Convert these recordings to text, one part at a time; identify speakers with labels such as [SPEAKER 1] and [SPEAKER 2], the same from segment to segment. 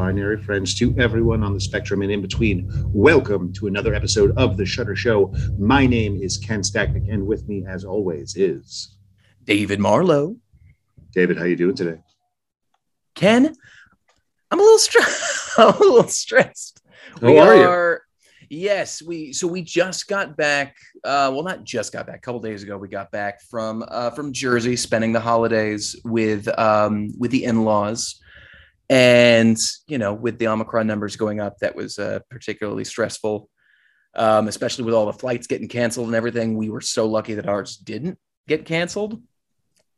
[SPEAKER 1] binary friends, to everyone on the spectrum and in between, welcome to another episode of The Shudder Show. My name is Ken Stacknick, and with me, as always, is
[SPEAKER 2] David Marlowe.
[SPEAKER 1] David. How are you doing today?
[SPEAKER 2] Ken, I'm a little stressed. I'm a little stressed.
[SPEAKER 1] How we are, are
[SPEAKER 2] Yes, we so we just got back. Uh, well, not just got back. A couple days ago, we got back from uh, from Jersey, spending the holidays with um, with the in laws, and you know, with the Omicron numbers going up, that was uh, particularly stressful. Um, especially with all the flights getting canceled and everything. We were so lucky that ours didn't get canceled.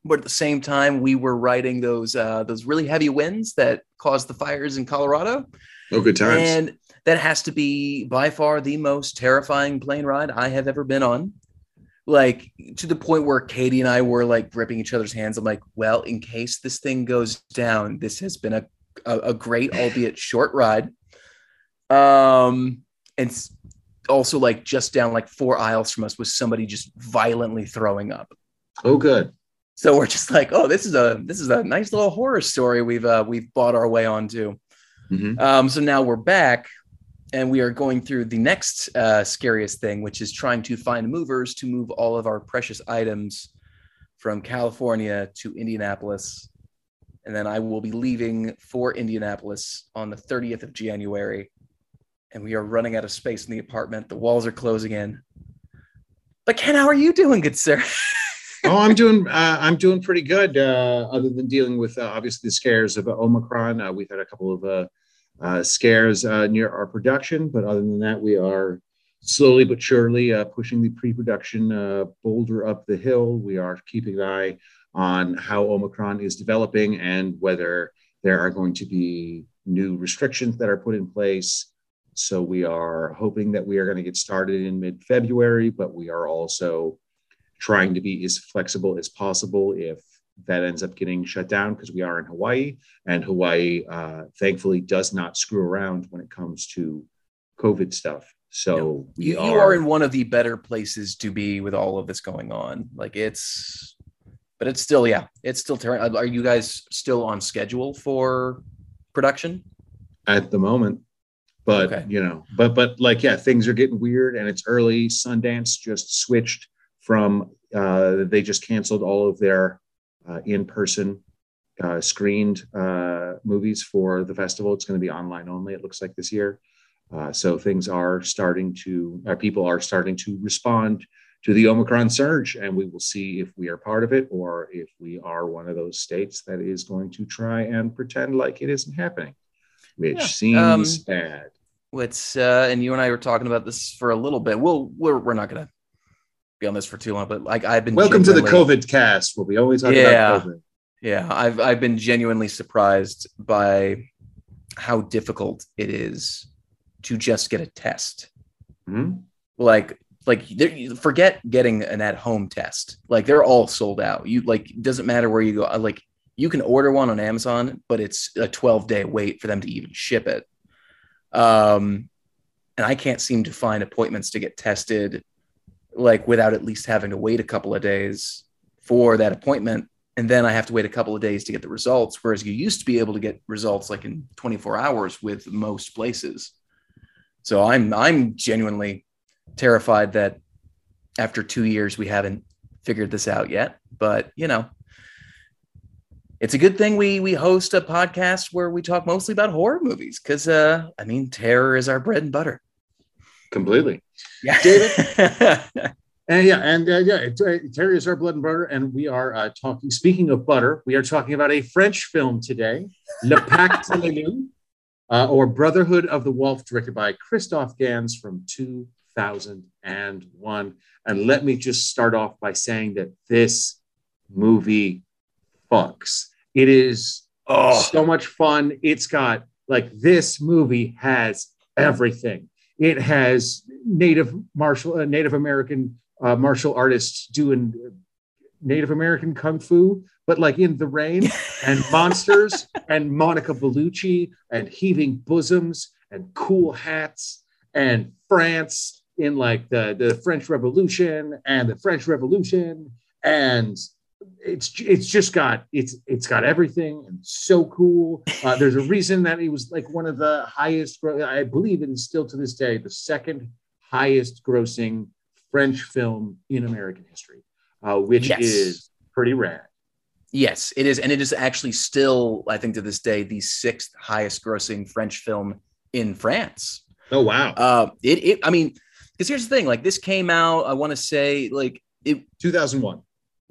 [SPEAKER 2] But at the same time, we were riding those uh, those really heavy winds that caused the fires in Colorado.
[SPEAKER 1] Oh, good times.
[SPEAKER 2] And that has to be by far the most terrifying plane ride I have ever been on. Like to the point where Katie and I were like gripping each other's hands. I'm like, well, in case this thing goes down, this has been a a, a great, albeit short ride. Um, and also like just down like four aisles from us was somebody just violently throwing up.
[SPEAKER 1] Oh, good.
[SPEAKER 2] So we're just like, oh, this is a this is a nice little horror story we've uh, we've bought our way onto. Mm-hmm. Um, so now we're back and we are going through the next uh, scariest thing, which is trying to find movers to move all of our precious items from California to Indianapolis. And then I will be leaving for Indianapolis on the 30th of January. And we are running out of space in the apartment. The walls are closing in. But Ken, how are you doing, good sir?
[SPEAKER 1] oh, I'm doing. Uh, I'm doing pretty good. Uh, other than dealing with uh, obviously the scares of Omicron, uh, we've had a couple of uh, uh, scares near our production. But other than that, we are slowly but surely pushing the pre-production boulder up the hill. We are keeping an eye on how Omicron is developing and whether there are going to be new restrictions that are put in place. So we are hoping that we are going to get started in mid-February, but we are also trying to be as flexible as possible if that ends up getting shut down because we are in Hawaii, and Hawaii uh, thankfully does not screw around when it comes to COVID stuff. So no,
[SPEAKER 2] you, are, you are in one of the better places to be with all of this going on. Like it's, but it's still, yeah, it's still. Ter- are you guys still on schedule for production
[SPEAKER 1] at the moment? But okay. you know, but but like yeah, things are getting weird, and it's early. Sundance just switched from uh, they just canceled all of their uh, in person uh, screened uh, movies for the festival. It's going to be online only, it looks like this year. Uh, so things are starting to, uh, people are starting to respond to the Omicron surge, and we will see if we are part of it or if we are one of those states that is going to try and pretend like it isn't happening, which yeah. seems um, bad.
[SPEAKER 2] It's uh, and you and I were talking about this for a little bit. We'll we're we're not gonna be on this for too long, but like I've been
[SPEAKER 1] welcome to the COVID cast. We'll be always talking yeah, about COVID.
[SPEAKER 2] Yeah, I've I've been genuinely surprised by how difficult it is to just get a test. Mm-hmm. Like like forget getting an at home test. Like they're all sold out. You like doesn't matter where you go. Like you can order one on Amazon, but it's a 12 day wait for them to even ship it. Um, and I can't seem to find appointments to get tested like without at least having to wait a couple of days for that appointment and then I have to wait a couple of days to get the results. Whereas you used to be able to get results like in 24 hours with most places. So I'm I'm genuinely terrified that after two years we haven't figured this out yet. But you know, it's a good thing we we host a podcast where we talk mostly about horror movies because uh, I mean terror is our bread and butter.
[SPEAKER 1] Completely. Yeah. David. and yeah, and uh, yeah, Terry is our blood and butter, and we are uh, talking. Speaking of butter, we are talking about a French film today, Le Pacte de Loup, uh, or Brotherhood of the Wolf, directed by Christophe Gans from 2001. And let me just start off by saying that this movie fucks. It is oh. so much fun. It's got like this movie has everything. It has Native martial, uh, Native American uh, martial artists doing Native American kung fu, but like in the rain, and monsters, and Monica Bellucci, and heaving bosoms, and cool hats, and France in like the the French Revolution, and the French Revolution, and it's it's just got it's it's got everything and so cool. Uh, there's a reason that it was like one of the highest. I believe it is still to this day the second highest grossing French film in American history, uh, which yes. is pretty rad.
[SPEAKER 2] Yes, it is, and it is actually still, I think, to this day, the sixth highest grossing French film in France.
[SPEAKER 1] Oh wow!
[SPEAKER 2] Uh, it, it, I mean, because here's the thing: like this came out, I want to say, like it
[SPEAKER 1] 2001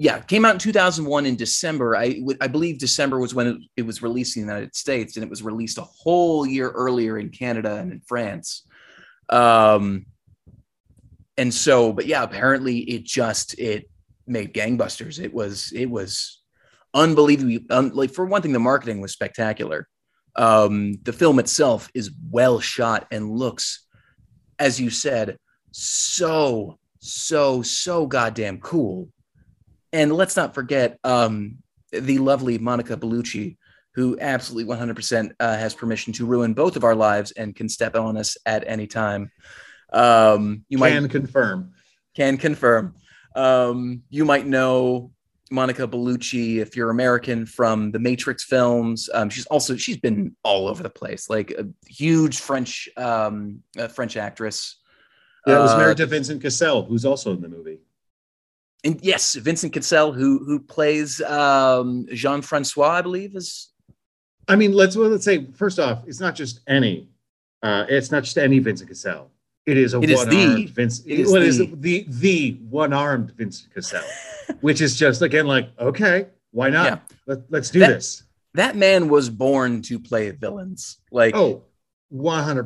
[SPEAKER 2] yeah, came out in 2001 in December. I I believe December was when it, it, was released in the United States, and it was released a whole year earlier in Canada and in France. Um, and so, but yeah, apparently it just it made gangbusters. It was it was unbelievably um, like for one thing, the marketing was spectacular. Um, the film itself is well shot and looks, as you said, so so so goddamn cool and let's not forget um, the lovely Monica Bellucci, who absolutely 100% uh, has permission to ruin both of our lives and can step on us at any time. Um,
[SPEAKER 1] you can might confirm.
[SPEAKER 2] Can confirm. Um, you might know Monica Bellucci if you're American from the Matrix films. Um, she's also she's been all over the place, like a huge French um, French actress.
[SPEAKER 1] Yeah, it was married uh, to Vincent Cassel, who's also in the movie
[SPEAKER 2] and yes, Vincent Cassel, who who plays um, Jean Francois, I believe is.
[SPEAKER 1] I mean, let's well, let's say first off, it's not just any. Uh, it's not just any Vincent Cassel. It is a one-armed Vincent. It is what the, is it? the the one-armed Vincent Cassel, which is just again like okay, why not? Yeah. Let, let's do
[SPEAKER 2] that,
[SPEAKER 1] this.
[SPEAKER 2] That man was born to play villains. Like
[SPEAKER 1] oh, 100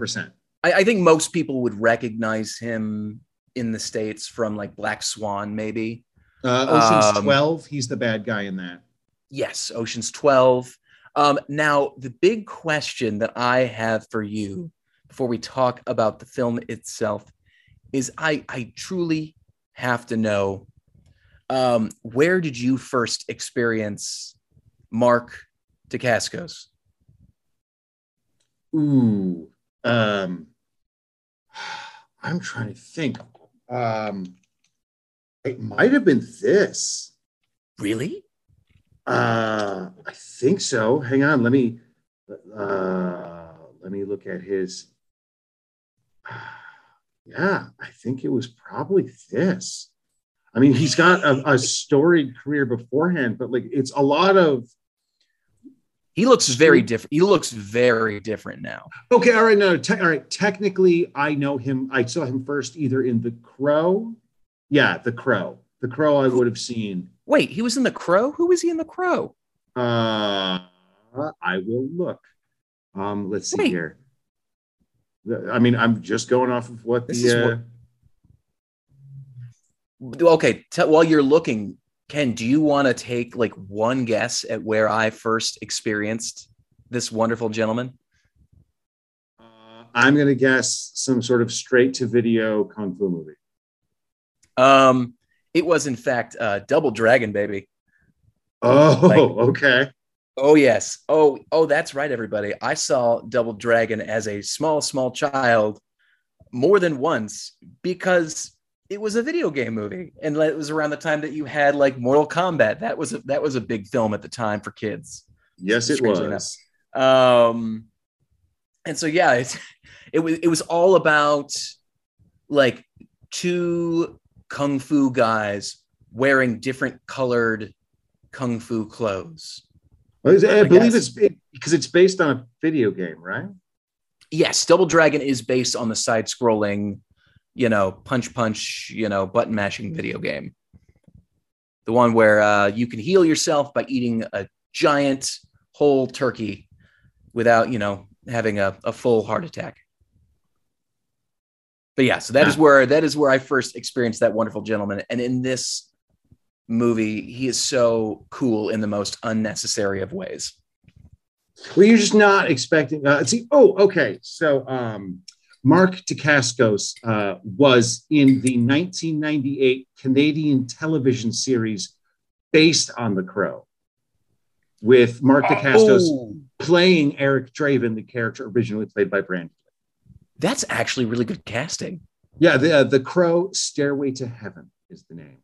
[SPEAKER 1] percent.
[SPEAKER 2] I think most people would recognize him in the states from like Black Swan, maybe.
[SPEAKER 1] Uh, Ocean's um, 12, he's the bad guy in that.
[SPEAKER 2] Yes, Ocean's 12. Um, now, the big question that I have for you before we talk about the film itself is I, I truly have to know um, where did you first experience Mark Dacascos?
[SPEAKER 1] Ooh, um, I'm trying to think. Um, it might have been this.
[SPEAKER 2] Really?
[SPEAKER 1] Uh, I think so. Hang on, let me uh, let me look at his. Yeah, I think it was probably this. I mean, he's got a, a storied career beforehand, but like it's a lot of
[SPEAKER 2] he looks very different. He looks very different now.
[SPEAKER 1] Okay, all right, no, te- all right. Technically, I know him. I saw him first either in The Crow yeah, The Crow. The Crow I would have seen.
[SPEAKER 2] Wait, he was in The Crow? Who was he in The Crow?
[SPEAKER 1] Uh, I will look. Um, let's see Wait. here. I mean, I'm just going off of what this the. Uh...
[SPEAKER 2] What... Okay, t- while you're looking, Ken, do you want to take like one guess at where I first experienced this wonderful gentleman?
[SPEAKER 1] Uh, I'm going to guess some sort of straight to video kung fu movie.
[SPEAKER 2] Um, it was in fact uh, Double Dragon, baby.
[SPEAKER 1] Oh, like, okay.
[SPEAKER 2] Oh yes. Oh, oh, that's right, everybody. I saw Double Dragon as a small, small child more than once because it was a video game movie, and it was around the time that you had like Mortal Kombat. That was a, that was a big film at the time for kids.
[SPEAKER 1] Yes, it was.
[SPEAKER 2] Um, and so yeah, it, it was it was all about like two kung fu guys wearing different colored kung fu clothes.
[SPEAKER 1] Well, I, I believe it's because it's based on a video game, right?
[SPEAKER 2] Yes, Double Dragon is based on the side-scrolling, you know, punch punch, you know, button mashing video game. The one where uh, you can heal yourself by eating a giant whole turkey without, you know, having a, a full heart attack but yeah, so that yeah. is where that is where I first experienced that wonderful gentleman. And in this movie, he is so cool in the most unnecessary of ways.
[SPEAKER 1] Well, you're just not expecting. Uh, see, oh, okay. So, um, Mark Dacascos uh, was in the 1998 Canadian television series based on The Crow, with Mark Dacascos oh. playing Eric Draven, the character originally played by Brandon.
[SPEAKER 2] That's actually really good casting.
[SPEAKER 1] Yeah, the uh, the Crow Stairway to Heaven is the name.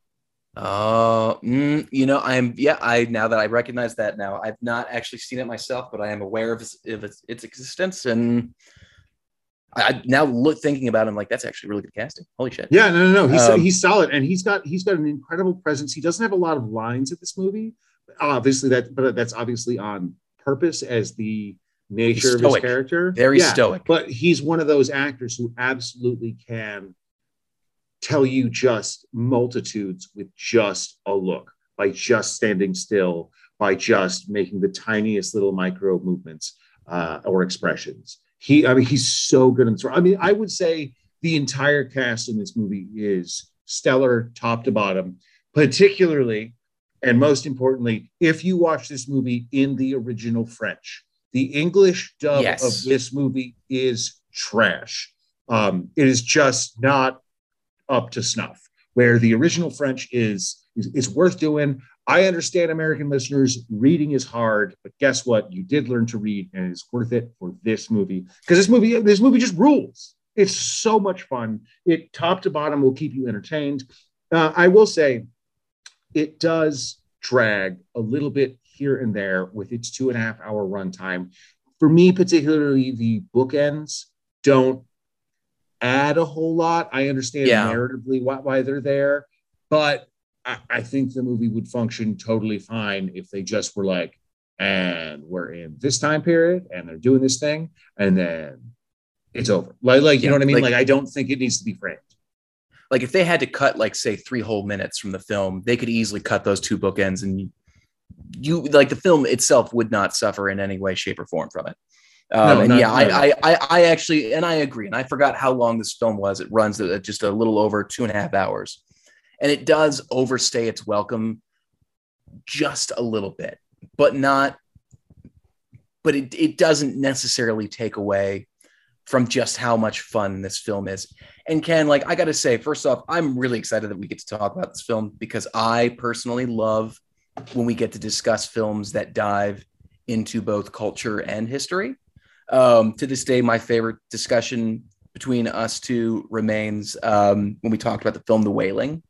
[SPEAKER 2] Uh, mm, you know, I'm yeah. I now that I recognize that now, I've not actually seen it myself, but I am aware of its, of its, its existence, and I now look thinking about him like that's actually really good casting. Holy shit!
[SPEAKER 1] Yeah, no, no, no. He's um, he's solid, and he's got he's got an incredible presence. He doesn't have a lot of lines in this movie, obviously that, but that's obviously on purpose as the nature of his character.
[SPEAKER 2] Very yeah, stoic.
[SPEAKER 1] But he's one of those actors who absolutely can tell you just multitudes with just a look, by just standing still, by just making the tiniest little micro movements uh, or expressions. He, I mean, he's so good in this. I mean, I would say the entire cast in this movie is stellar, top to bottom. Particularly, and most importantly, if you watch this movie in the original French, the English dub yes. of this movie is trash. Um, it is just not up to snuff. Where the original French is, is, is worth doing. I understand American listeners, reading is hard, but guess what? You did learn to read, and it's worth it for this movie because this movie, this movie just rules. It's so much fun. It top to bottom will keep you entertained. Uh, I will say, it does drag a little bit here and there with its two and a half hour runtime. For me, particularly, the bookends don't add a whole lot. I understand yeah. narratively why, why they're there, but I, I think the movie would function totally fine if they just were like, and we're in this time period and they're doing this thing and then it's over. Like like you yeah, know what i mean? like, like, i don't think it needs to be framed.
[SPEAKER 2] Like if they had to cut like say three whole minutes from the film they could easily cut those two bookends and you, you like the film itself would not suffer in any way shape or form from it. Um, no, and yeah I, I i actually and i agree and i forgot how long this film was. It runs at just a little over two and a half hours and it does overstay its welcome just a little bit but not but it, it doesn't necessarily take away from just how much fun this film is. And Ken, like I got to say, first off, I'm really excited that we get to talk about this film because I personally love when we get to discuss films that dive into both culture and history. Um, to this day, my favorite discussion between us two remains um, when we talked about the film The Wailing.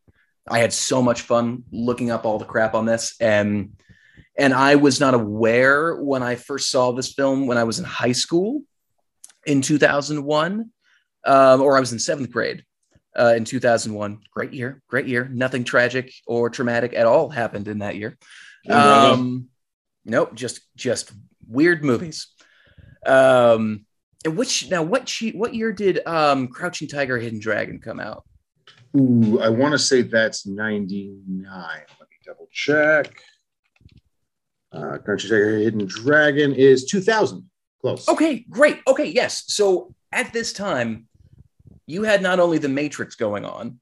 [SPEAKER 2] I had so much fun looking up all the crap on this, and and I was not aware when I first saw this film when I was in high school in 2001, um, or I was in seventh grade uh, in 2001. Great year, great year. Nothing tragic or traumatic at all happened in that year. Um, nope, just just weird movies. Um, and which now what she what year did um, Crouching Tiger, Hidden Dragon come out?
[SPEAKER 1] Ooh, I want to say that's 99. Let me double check. Uh, Crouching Tiger, Hidden Dragon is 2000. Close.
[SPEAKER 2] Okay, great. Okay, yes. So at this time, you had not only the Matrix going on,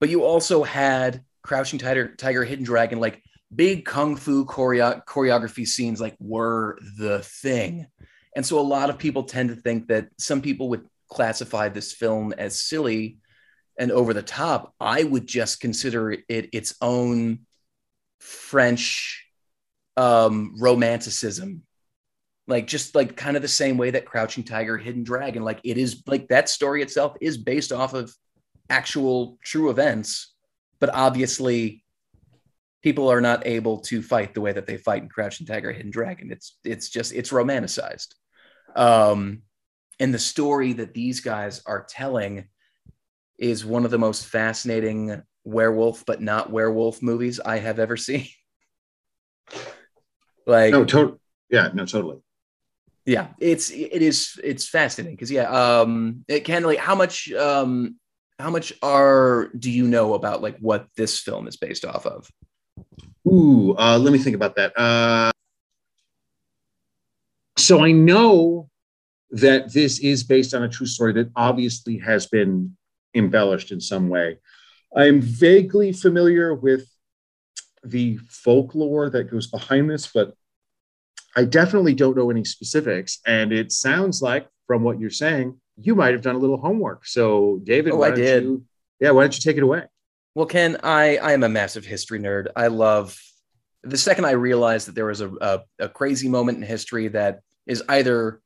[SPEAKER 2] but you also had Crouching Tiger, Tiger, Hidden Dragon, like big kung fu choreo- choreography scenes, like were the thing. And so a lot of people tend to think that some people would classify this film as silly and over the top. I would just consider it its own French um, romanticism. Like just like kind of the same way that crouching tiger hidden dragon like it is like that story itself is based off of actual true events. But obviously people are not able to fight the way that they fight in crouching tiger hidden dragon. It's it's just it's romanticized. Um and the story that these guys are telling is one of the most fascinating werewolf but not werewolf movies i have ever seen. Like
[SPEAKER 1] no to- yeah no totally.
[SPEAKER 2] Yeah it's it is it's fascinating because yeah um it can like how much um how much are do you know about like what this film is based off of?
[SPEAKER 1] Ooh uh let me think about that. Uh so i know that this is based on a true story that obviously has been embellished in some way i'm vaguely familiar with the folklore that goes behind this but I definitely don't know any specifics. And it sounds like, from what you're saying, you might have done a little homework. So, David,
[SPEAKER 2] oh, I did.
[SPEAKER 1] You, yeah, why don't you take it away?
[SPEAKER 2] Well, Ken, I, I am a massive history nerd. I love the second I realized that there was a, a, a crazy moment in history that is either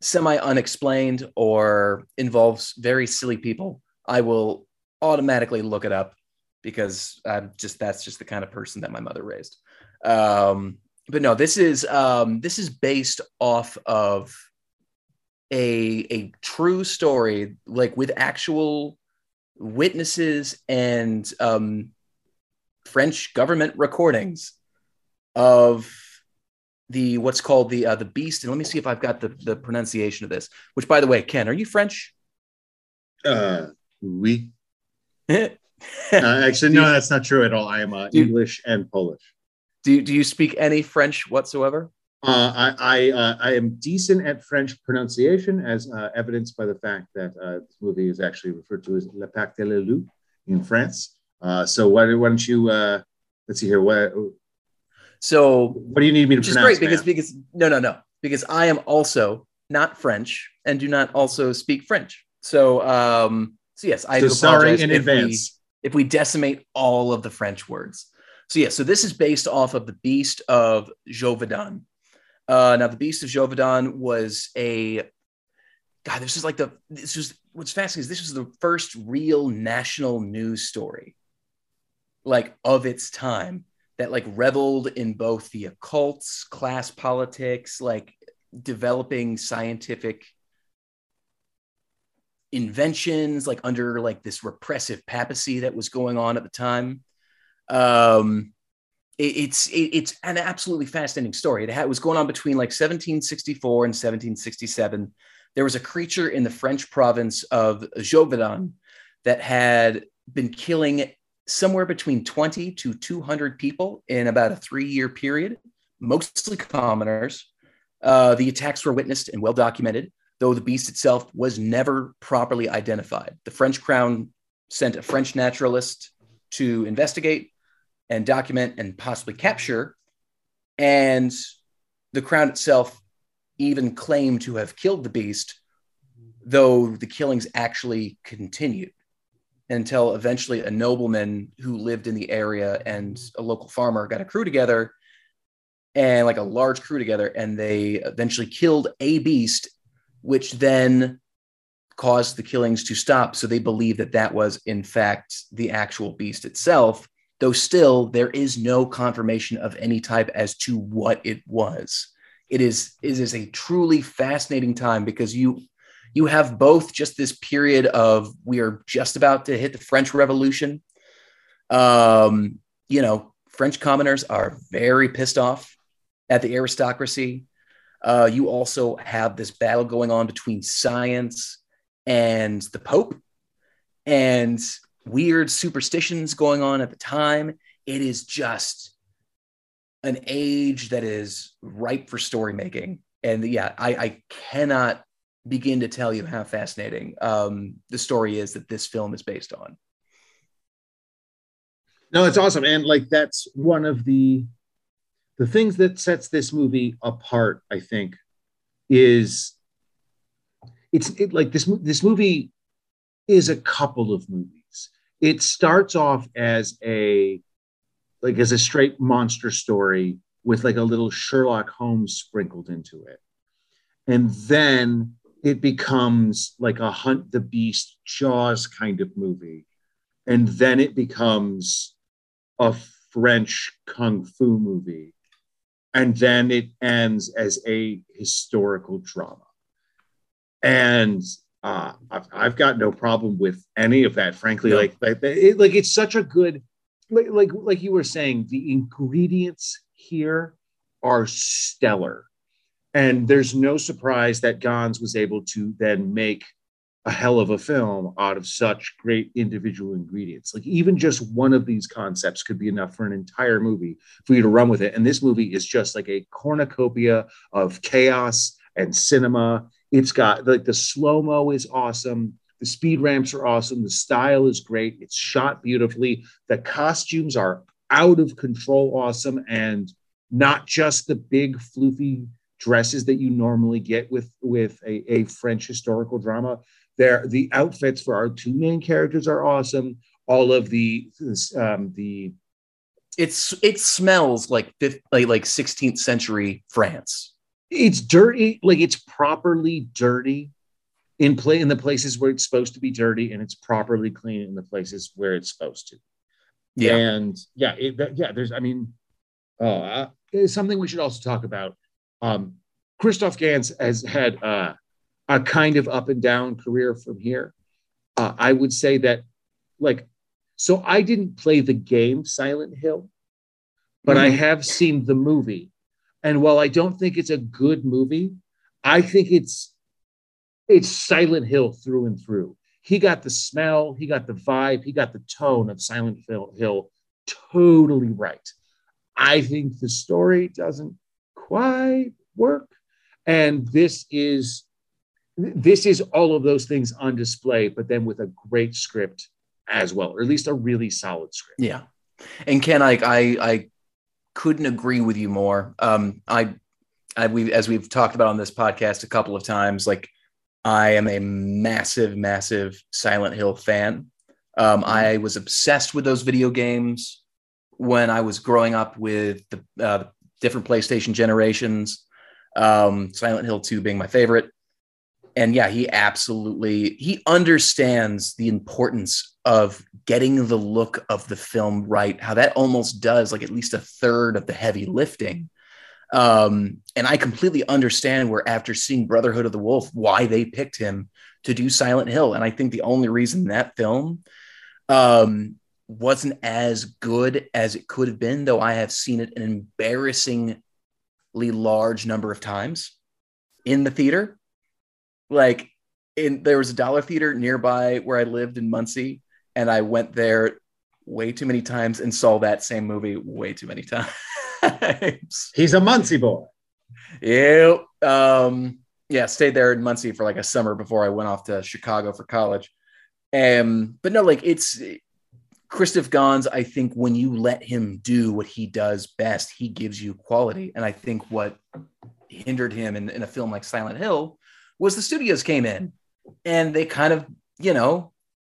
[SPEAKER 2] semi unexplained or involves very silly people, I will automatically look it up because I'm just that's just the kind of person that my mother raised. Um, but no, this is um, this is based off of a a true story, like with actual witnesses and um, French government recordings of the what's called the uh, the beast. And let me see if I've got the the pronunciation of this. Which, by the way, Ken, are you French?
[SPEAKER 1] Uh, oui. uh, actually, no, that's not true at all. I am uh, English and Polish.
[SPEAKER 2] Do you, do you speak any French whatsoever?
[SPEAKER 1] Uh, I I, uh, I am decent at French pronunciation, as uh, evidenced by the fact that uh, this movie is actually referred to as Le Pacte de la Loup in France. Uh, so why, why don't you uh, let's see here what
[SPEAKER 2] so
[SPEAKER 1] what do you need me to pronounce?
[SPEAKER 2] Great because man? because no no no because I am also not French and do not also speak French. So um so yes I so do sorry in advance we, if we decimate all of the French words. So yeah, so this is based off of the Beast of Gévaudan. Uh, now the Beast of Gévaudan was a God. This is like the this was what's fascinating is this was the first real national news story, like of its time that like reveled in both the occults, class politics, like developing scientific inventions, like under like this repressive papacy that was going on at the time. Um, it, it's it, it's an absolutely fascinating story. It, had, was going on between like 1764 and 1767. There was a creature in the French province of Gévaudan that had been killing somewhere between 20 to 200 people in about a three year period, mostly commoners. Uh, the attacks were witnessed and well documented, though the beast itself was never properly identified. The French crown sent a French naturalist to investigate and document and possibly capture. And the crown itself even claimed to have killed the beast, though the killings actually continued until eventually a nobleman who lived in the area and a local farmer got a crew together and like a large crew together and they eventually killed a beast which then caused the killings to stop so they believe that that was in fact the actual beast itself though still there is no confirmation of any type as to what it was it is it is a truly fascinating time because you you have both just this period of we are just about to hit the French Revolution. Um, you know, French commoners are very pissed off at the aristocracy. Uh, you also have this battle going on between science and the Pope and weird superstitions going on at the time. It is just an age that is ripe for story making. And yeah, I, I cannot begin to tell you how fascinating um, the story is that this film is based on.
[SPEAKER 1] No, it's awesome, and like that's one of the the things that sets this movie apart. I think is it's it, like this this movie is a couple of movies. It starts off as a like as a straight monster story with like a little Sherlock Holmes sprinkled into it. And then it becomes like a hunt the beast jaws kind of movie and then it becomes a french kung fu movie and then it ends as a historical drama and uh, I've, I've got no problem with any of that frankly no. like like, it, like it's such a good like, like like you were saying the ingredients here are stellar and there's no surprise that Gans was able to then make a hell of a film out of such great individual ingredients. Like even just one of these concepts could be enough for an entire movie for you to run with it. And this movie is just like a cornucopia of chaos and cinema. It's got like the slow mo is awesome. The speed ramps are awesome. The style is great. It's shot beautifully. The costumes are out of control awesome and not just the big floofy dresses that you normally get with with a, a French historical drama. There, the outfits for our two main characters are awesome. All of the um, the
[SPEAKER 2] it's it smells like fifth, like like 16th century France.
[SPEAKER 1] It's dirty, like it's properly dirty in play in the places where it's supposed to be dirty, and it's properly clean in the places where it's supposed to. Yeah. And yeah, it, yeah, there's, I mean, uh, something we should also talk about. Um, Christophe Gans has had uh, a kind of up and down career from here. Uh, I would say that, like, so I didn't play the game Silent Hill, but mm-hmm. I have seen the movie. And while I don't think it's a good movie, I think it's it's Silent Hill through and through. He got the smell, he got the vibe, he got the tone of Silent Hill totally right. I think the story doesn't quite work. And this is this is all of those things on display, but then with a great script as well, or at least a really solid script.
[SPEAKER 2] Yeah. And Ken, I I, I couldn't agree with you more. Um, I, I we as we've talked about on this podcast a couple of times, like I am a massive, massive Silent Hill fan. Um, mm-hmm. I was obsessed with those video games when I was growing up with the uh, different PlayStation generations. Um, Silent Hill 2 being my favorite. And yeah, he absolutely he understands the importance of getting the look of the film right. How that almost does like at least a third of the heavy lifting um, and I completely understand where after seeing Brotherhood of the Wolf, why they picked him to do Silent Hill. And I think the only reason that film um, wasn't as good as it could have been, though I have seen it an embarrassingly large number of times in the theater. Like in there was a dollar theater nearby where I lived in Muncie, and I went there way too many times and saw that same movie way too many times.
[SPEAKER 1] He's a Muncie boy.
[SPEAKER 2] Yeah. Um, yeah, stayed there in Muncie for like a summer before I went off to Chicago for college. Um, but no, like it's Christophe Gans, I think when you let him do what he does best, he gives you quality. And I think what hindered him in, in a film like Silent Hill was the studios came in and they kind of, you know,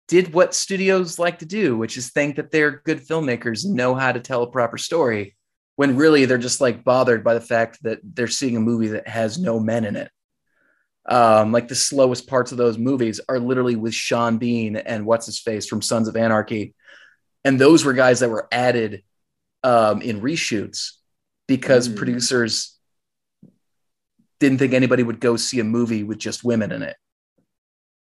[SPEAKER 2] did what studios like to do, which is think that they're good filmmakers and know how to tell a proper story when really they're just like bothered by the fact that they're seeing a movie that has no men in it. Um, like the slowest parts of those movies are literally with Sean Bean and what's his face from Sons of Anarchy, and those were guys that were added um, in reshoots because mm. producers didn't think anybody would go see a movie with just women in it.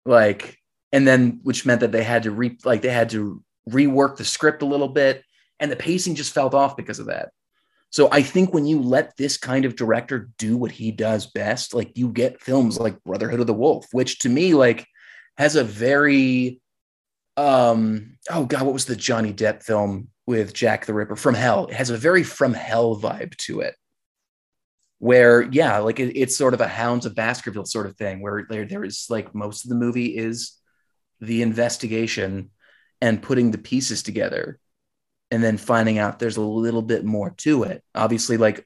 [SPEAKER 2] Like, and then which meant that they had to re like they had to rework the script a little bit, and the pacing just felt off because of that. So I think when you let this kind of director do what he does best, like you get films like Brotherhood of the Wolf, which to me like has a very um oh god, what was the Johnny Depp film with Jack the Ripper from Hell? It has a very from hell vibe to it. Where yeah, like it, it's sort of a Hounds of Baskerville sort of thing, where there there is like most of the movie is the investigation and putting the pieces together and then finding out there's a little bit more to it. Obviously, like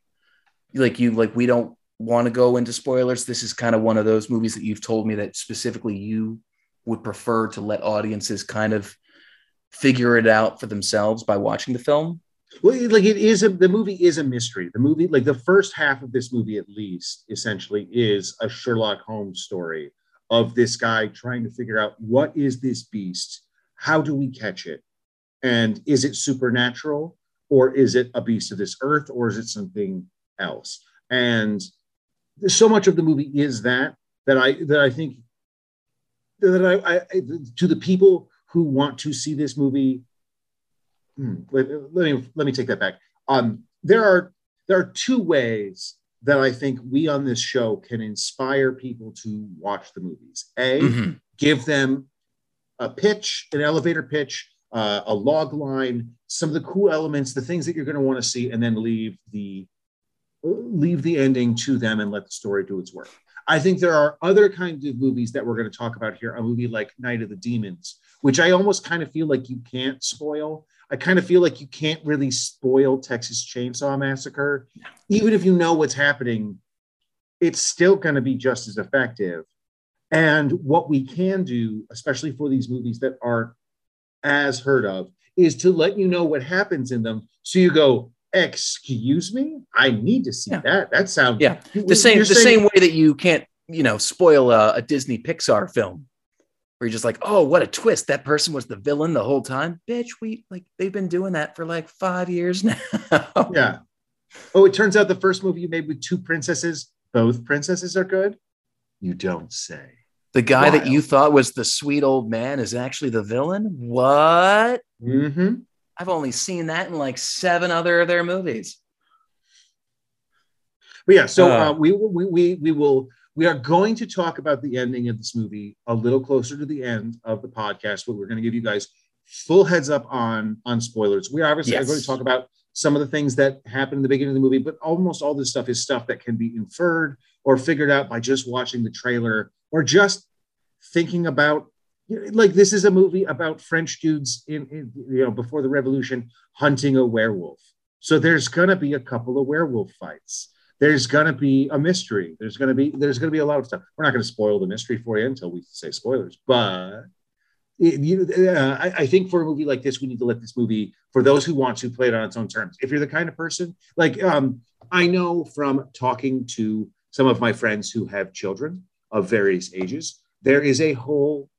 [SPEAKER 2] like you like we don't want to go into spoilers. This is kind of one of those movies that you've told me that specifically you would prefer to let audiences kind of figure it out for themselves by watching the film.
[SPEAKER 1] Well, like it is a the movie is a mystery. The movie, like the first half of this movie, at least, essentially is a Sherlock Holmes story of this guy trying to figure out what is this beast, how do we catch it, and is it supernatural or is it a beast of this earth or is it something else? And so much of the movie is that that I that I think that I, I to the people who want to see this movie. Hmm, let, let, me let me take that back. Um, there are there are two ways that I think we on this show can inspire people to watch the movies. A, mm-hmm. give them a pitch, an elevator pitch uh, a log line, some of the cool elements, the things that you're going to want to see, and then leave the leave the ending to them and let the story do its work. I think there are other kinds of movies that we're going to talk about here. A movie like Night of the Demons, which I almost kind of feel like you can't spoil. I kind of feel like you can't really spoil Texas Chainsaw Massacre, even if you know what's happening. It's still going to be just as effective. And what we can do, especially for these movies that aren't as heard of is to let you know what happens in them. So you go, excuse me, I need to see yeah. that. That sounds
[SPEAKER 2] yeah. The same the saying, same way that you can't you know spoil a, a Disney Pixar film. Where you're just like, oh, what a twist. That person was the villain the whole time. Bitch, we like they've been doing that for like five years now.
[SPEAKER 1] yeah. Oh, it turns out the first movie you made with two princesses, both princesses are good. You don't say.
[SPEAKER 2] The guy Wild. that you thought was the sweet old man is actually the villain. What?
[SPEAKER 1] Mm-hmm.
[SPEAKER 2] I've only seen that in like seven other of their movies.
[SPEAKER 1] But yeah, so uh, uh, we, we we we will we are going to talk about the ending of this movie a little closer to the end of the podcast, but we're going to give you guys full heads up on on spoilers. We obviously yes. are going to talk about some of the things that happen in the beginning of the movie, but almost all this stuff is stuff that can be inferred or figured out by just watching the trailer or just thinking about like this is a movie about French dudes in, in you know before the revolution hunting a werewolf. So there's going to be a couple of werewolf fights. There's going to be a mystery. There's going to be there's going to be a lot of stuff. We're not going to spoil the mystery for you until we say spoilers, but it, you, uh, I, I, think for a movie like this, we need to let this movie, for those who want to, play it on its own terms. If you're the kind of person, like um, I know from talking to some of my friends who have children of various ages, there is a whole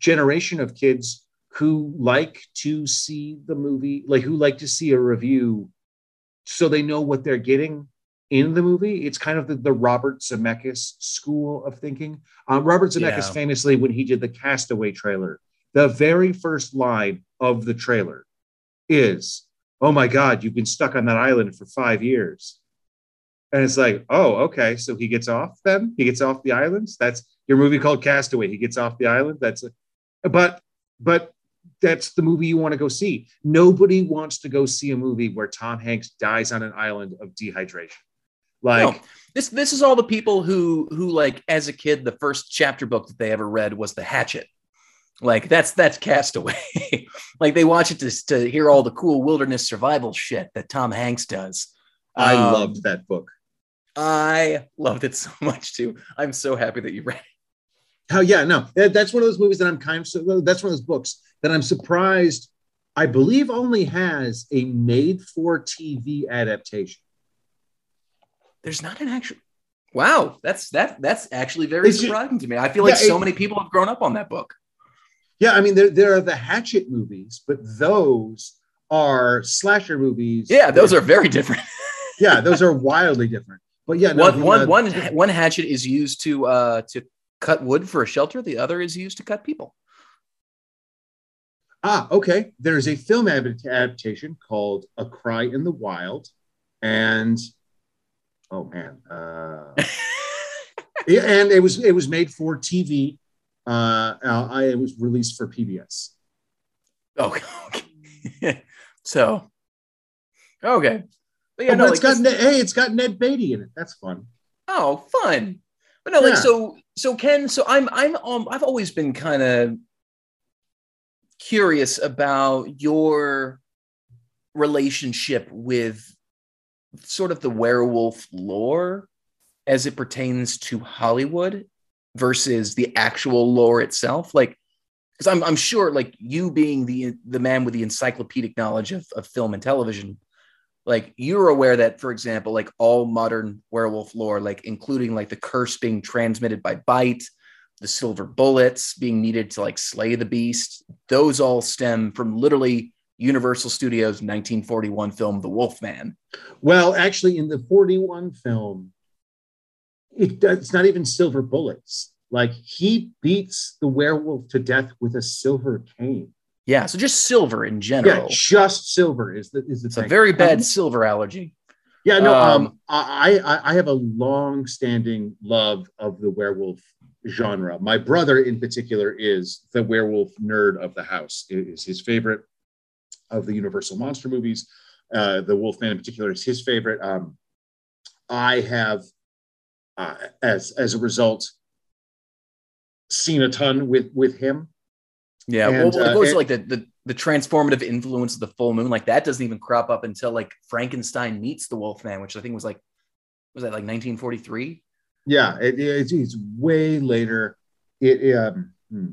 [SPEAKER 1] generation of kids who like to see the movie, like who like to see a review so they know what they're getting in the movie. It's kind of the, the Robert Zemeckis school of thinking. Uh, Robert Zemeckis yeah. famously, when he did the Castaway trailer, the very first line of the trailer is, Oh my God, you've been stuck on that island for five years. And it's like, oh, okay. So he gets off then? He gets off the islands? That's your movie called Castaway. He gets off the island. That's it. But, but that's the movie you want to go see. Nobody wants to go see a movie where Tom Hanks dies on an island of dehydration. Like no,
[SPEAKER 2] this, this is all the people who, who like as a kid, the first chapter book that they ever read was The Hatchet. Like that's that's Castaway. like they watch it to, to hear all the cool wilderness survival shit that Tom Hanks does.
[SPEAKER 1] I um, loved that book.
[SPEAKER 2] I loved it so much too. I'm so happy that you read it.
[SPEAKER 1] Hell yeah, no, that's one of those movies that I'm kind of that's one of those books that I'm surprised. I believe only has a made-for-TV adaptation.
[SPEAKER 2] There's not an actual. Wow, that's that that's actually very it's surprising just, to me. I feel like yeah, so it, many people have grown up on that book.
[SPEAKER 1] Yeah, I mean there, there are the Hatchet movies, but those are slasher movies.
[SPEAKER 2] Yeah, those are very different.
[SPEAKER 1] yeah, those are wildly different. But yeah,
[SPEAKER 2] no, one, one, uh, one, one hatchet is used to uh, to cut wood for a shelter. The other is used to cut people.
[SPEAKER 1] Ah, okay. There's a film adaptation called A Cry in the Wild, and oh man, uh, and it was it was made for TV uh, I, it was released for PBS.
[SPEAKER 2] Okay. okay. so, okay.
[SPEAKER 1] But yeah, oh, no, it's like got Ned, hey, it's got Ned Beatty in it. That's fun.
[SPEAKER 2] Oh, fun. But no, yeah. like so, so Ken. So I'm, I'm, um, I've always been kind of curious about your relationship with sort of the werewolf lore as it pertains to Hollywood versus the actual lore itself? Like because I'm, I'm sure like you being the the man with the encyclopedic knowledge of, of film and television like you're aware that for example like all modern werewolf lore like including like the curse being transmitted by bite the silver bullets being needed to like slay the beast those all stem from literally universal studios 1941 film the wolfman
[SPEAKER 1] well actually in the 41 film it, it's not even silver bullets. Like he beats the werewolf to death with a silver cane.
[SPEAKER 2] Yeah, so just silver in general. Yeah,
[SPEAKER 1] just silver is the is the
[SPEAKER 2] it's
[SPEAKER 1] thing.
[SPEAKER 2] a very bad um, silver allergy.
[SPEAKER 1] Yeah, no, um, um, I, I I have a long-standing love of the werewolf genre. My brother, in particular, is the werewolf nerd of the house. It is his favorite of the Universal monster movies. Uh, the Wolfman, in particular, is his favorite. Um, I have uh, as as a result seen a ton with with him
[SPEAKER 2] yeah and, well, it goes uh, like the, the the transformative influence of the full moon like that doesn't even crop up until like frankenstein meets the wolfman which i think was like was that like 1943
[SPEAKER 1] yeah it, it's, it's way later it um hmm.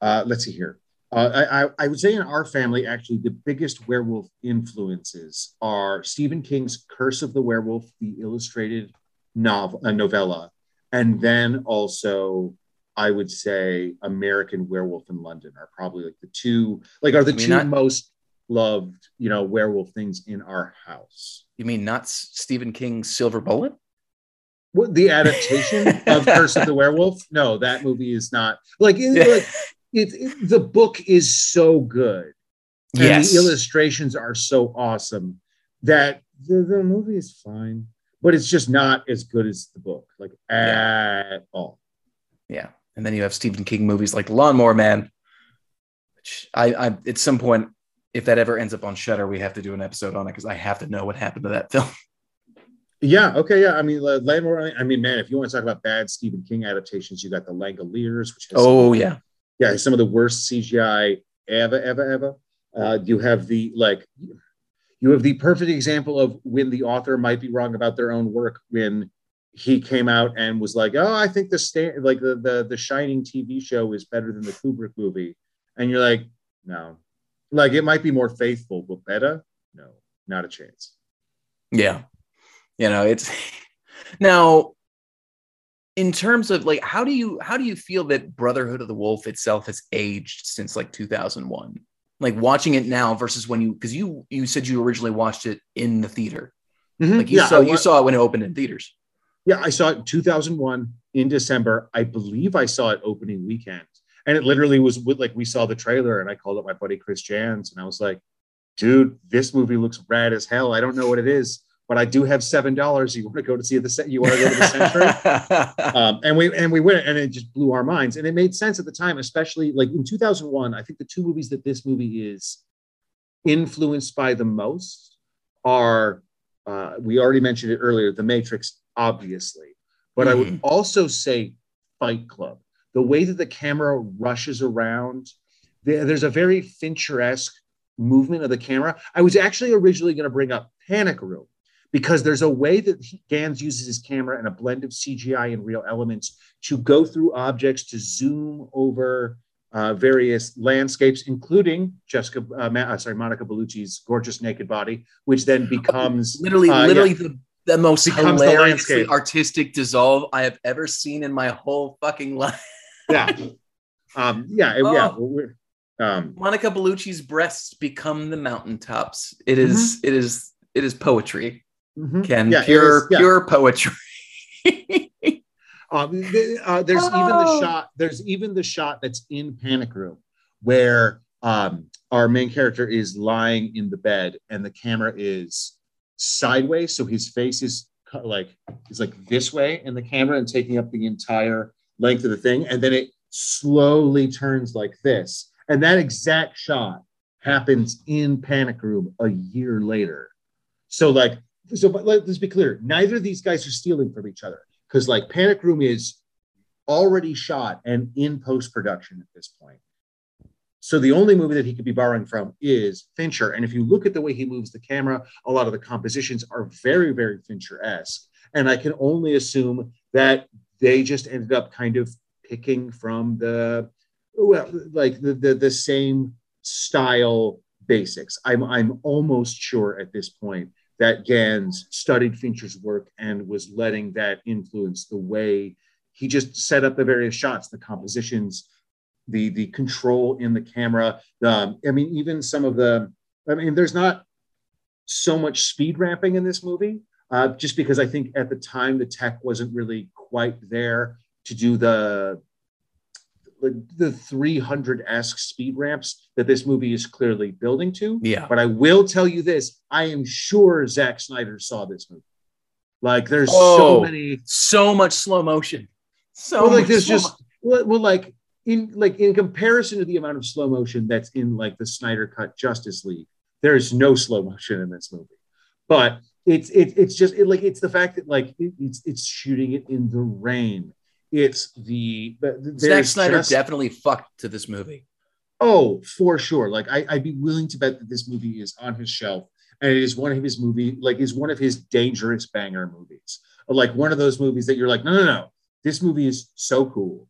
[SPEAKER 1] uh, let's see here uh, I, I would say in our family, actually, the biggest werewolf influences are Stephen King's Curse of the Werewolf, the illustrated novel, a novella, and then also I would say American Werewolf in London are probably like the two, like are the I mean, two not, most loved, you know, werewolf things in our house.
[SPEAKER 2] You mean not Stephen King's Silver Bullet?
[SPEAKER 1] What the adaptation of Curse of the Werewolf? No, that movie is not like, like it, it, the book is so good. And yes. the illustrations are so awesome that the, the movie is fine, but it's just not as good as the book, like at yeah. all.
[SPEAKER 2] Yeah. And then you have Stephen King movies like Lawnmower Man, which I, I at some point, if that ever ends up on Shudder, we have to do an episode on it because I have to know what happened to that film.
[SPEAKER 1] Yeah. Okay. Yeah. I mean, Lawnmower. I mean, man, if you want to talk about bad Stephen King adaptations, you got The Langoliers, which
[SPEAKER 2] has oh yeah,
[SPEAKER 1] yeah, some of the worst CGI ever, ever, ever. Uh, you have the like you have the perfect example of when the author might be wrong about their own work when he came out and was like, "Oh, I think the stand like the the the Shining TV show is better than the Kubrick movie," and you're like, "No, like it might be more faithful, but better? No, not a chance."
[SPEAKER 2] Yeah, you know it's now in terms of like how do you how do you feel that Brotherhood of the Wolf itself has aged since like 2001? like watching it now versus when you because you you said you originally watched it in the theater. Mm-hmm. like you yeah, saw you saw it when it opened in theaters.
[SPEAKER 1] Yeah i saw it 2001 in december. I believe i saw it opening weekend. And it literally was with like we saw the trailer and i called up my buddy chris jans and i was like dude this movie looks rad as hell. I don't know what it is but I do have seven dollars. You want to go to see the you want to go to the Century, um, and we and we went, and it just blew our minds, and it made sense at the time, especially like in 2001. I think the two movies that this movie is influenced by the most are uh, we already mentioned it earlier, The Matrix, obviously, but mm-hmm. I would mm-hmm. also say Fight Club. The way that the camera rushes around, there's a very Fincher-esque movement of the camera. I was actually originally going to bring up Panic Room because there's a way that Gans uses his camera and a blend of CGI and real elements to go through objects, to zoom over uh, various landscapes, including Jessica, uh, Ma- uh, sorry, Monica Bellucci's gorgeous naked body, which then becomes
[SPEAKER 2] literally, uh, literally yeah, the, the most hilariously artistic dissolve I have ever seen in my whole fucking life.
[SPEAKER 1] yeah, um, yeah, oh. yeah.
[SPEAKER 2] Um, Monica Bellucci's breasts become the mountaintops. It is, mm-hmm. it is, it is poetry. Mm-hmm. Ken, yeah, pure yeah. pure poetry.
[SPEAKER 1] um, uh, there's oh. even the oh. shot. There's even the shot that's in Panic Room where um, our main character is lying in the bed and the camera is sideways, so his face is like is like this way in the camera and taking up the entire length of the thing, and then it slowly turns like this, and that exact shot happens in Panic Room a year later. So like so but let's be clear. Neither of these guys are stealing from each other because like panic room is already shot and in post-production at this point. So the only movie that he could be borrowing from is fincher. And if you look at the way he moves the camera a lot of the compositions are very very fincher-esque. And i can only assume that they just ended up kind of picking from the well like the the, the same style basics. I'm i'm almost sure at this point that Gans studied Fincher's work and was letting that influence the way he just set up the various shots, the compositions, the the control in the camera. The, I mean, even some of the. I mean, there's not so much speed ramping in this movie, uh, just because I think at the time the tech wasn't really quite there to do the the 300 esque speed ramps that this movie is clearly building to.
[SPEAKER 2] Yeah.
[SPEAKER 1] But I will tell you this I am sure Zack Snyder saw this movie. Like there's oh, so many,
[SPEAKER 2] so much slow motion. So
[SPEAKER 1] well, like there's just, well, well, like in like in comparison to the amount of slow motion that's in like the Snyder cut Justice League, there's no slow motion in this movie. But it's it, it's just it, like it's the fact that like it, it's it's shooting it in the rain it's the, the
[SPEAKER 2] Zack Snyder just, definitely fucked to this movie.
[SPEAKER 1] Oh, for sure. Like I, I'd be willing to bet that this movie is on his shelf and it is one of his movie, like is one of his dangerous banger movies. Like one of those movies that you're like, no, no, no, this movie is so cool.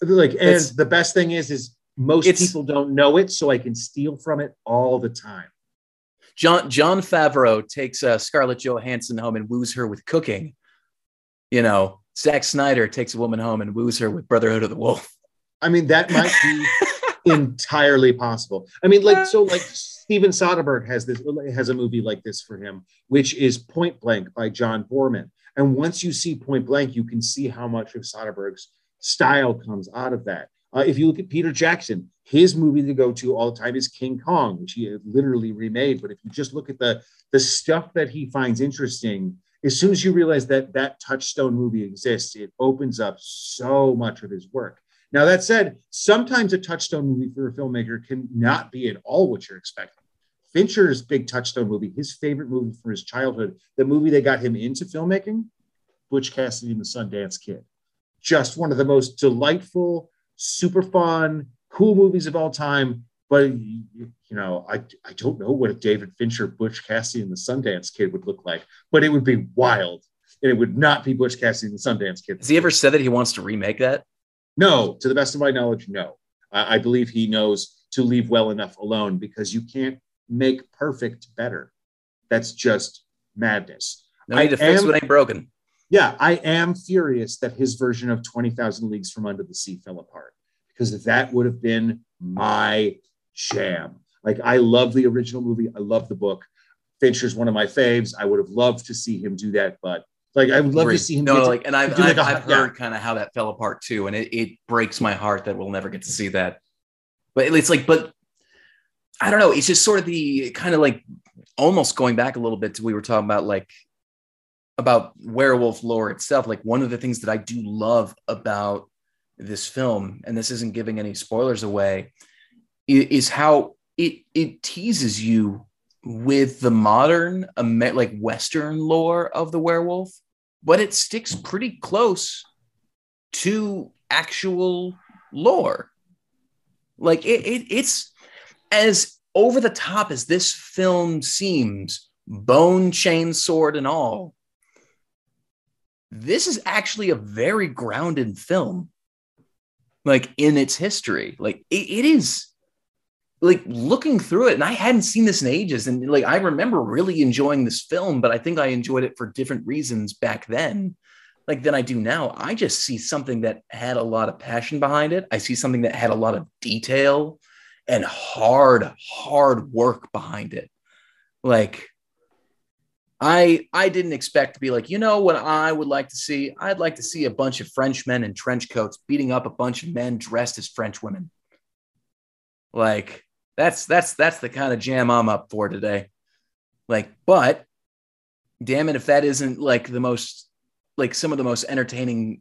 [SPEAKER 1] Like, and it's, the best thing is, is most people don't know it, so I can steal from it all the time.
[SPEAKER 2] John Jon Favreau takes uh, Scarlett Johansson home and woos her with cooking. You know, Zack Snyder takes a woman home and woos her with Brotherhood of the Wolf.
[SPEAKER 1] I mean, that might be entirely possible. I mean, like so, like Steven Soderbergh has this has a movie like this for him, which is Point Blank by John Boorman. And once you see Point Blank, you can see how much of Soderbergh's style comes out of that. Uh, if you look at Peter Jackson, his movie to go to all the time is King Kong, which he literally remade. But if you just look at the the stuff that he finds interesting, as soon as you realize that that touchstone movie exists, it opens up so much of his work. Now, that said, sometimes a touchstone movie for a filmmaker can not be at all what you're expecting. Fincher's big touchstone movie, his favorite movie from his childhood, the movie that got him into filmmaking, Butch Cassidy and the Sundance Kid. Just one of the most delightful, super fun, cool movies of all time. But you know, I, I don't know what a David Fincher, Butch Cassidy, and the Sundance Kid would look like, but it would be wild, and it would not be Butch Cassidy and the Sundance Kid.
[SPEAKER 2] Has he ever said that he wants to remake that?
[SPEAKER 1] No, to the best of my knowledge, no. I, I believe he knows to leave well enough alone because you can't make perfect better. That's just madness.
[SPEAKER 2] No need I to fix am, what ain't broken.
[SPEAKER 1] Yeah, I am furious that his version of 20,000 Leagues from Under the Sea fell apart because that would have been my jam. Like, I love the original movie, I love the book. Fincher's one of my faves. I would have loved to see him do that, but like I would love Great. to see him.
[SPEAKER 2] No, like, and I've, I've, like a, I've heard yeah. kind of how that fell apart too, and it, it breaks my heart that we'll never get to see that. But it's like, but I don't know. It's just sort of the kind of like almost going back a little bit to we were talking about like about werewolf lore itself. Like one of the things that I do love about this film, and this isn't giving any spoilers away, is how it it teases you with the modern like Western lore of the werewolf but it sticks pretty close to actual lore. Like it, it, it's as over the top as this film seems, bone, chain, sword, and all. This is actually a very grounded film, like in its history. Like it, it is like looking through it, and I hadn't seen this in ages. And like I remember really enjoying this film, but I think I enjoyed it for different reasons back then, like than I do now. I just see something that had a lot of passion behind it. I see something that had a lot of detail and hard, hard work behind it. Like I I didn't expect to be like, you know what I would like to see? I'd like to see a bunch of Frenchmen in trench coats beating up a bunch of men dressed as French women. Like that's that's that's the kind of jam I'm up for today. Like, but damn it, if that isn't like the most like some of the most entertaining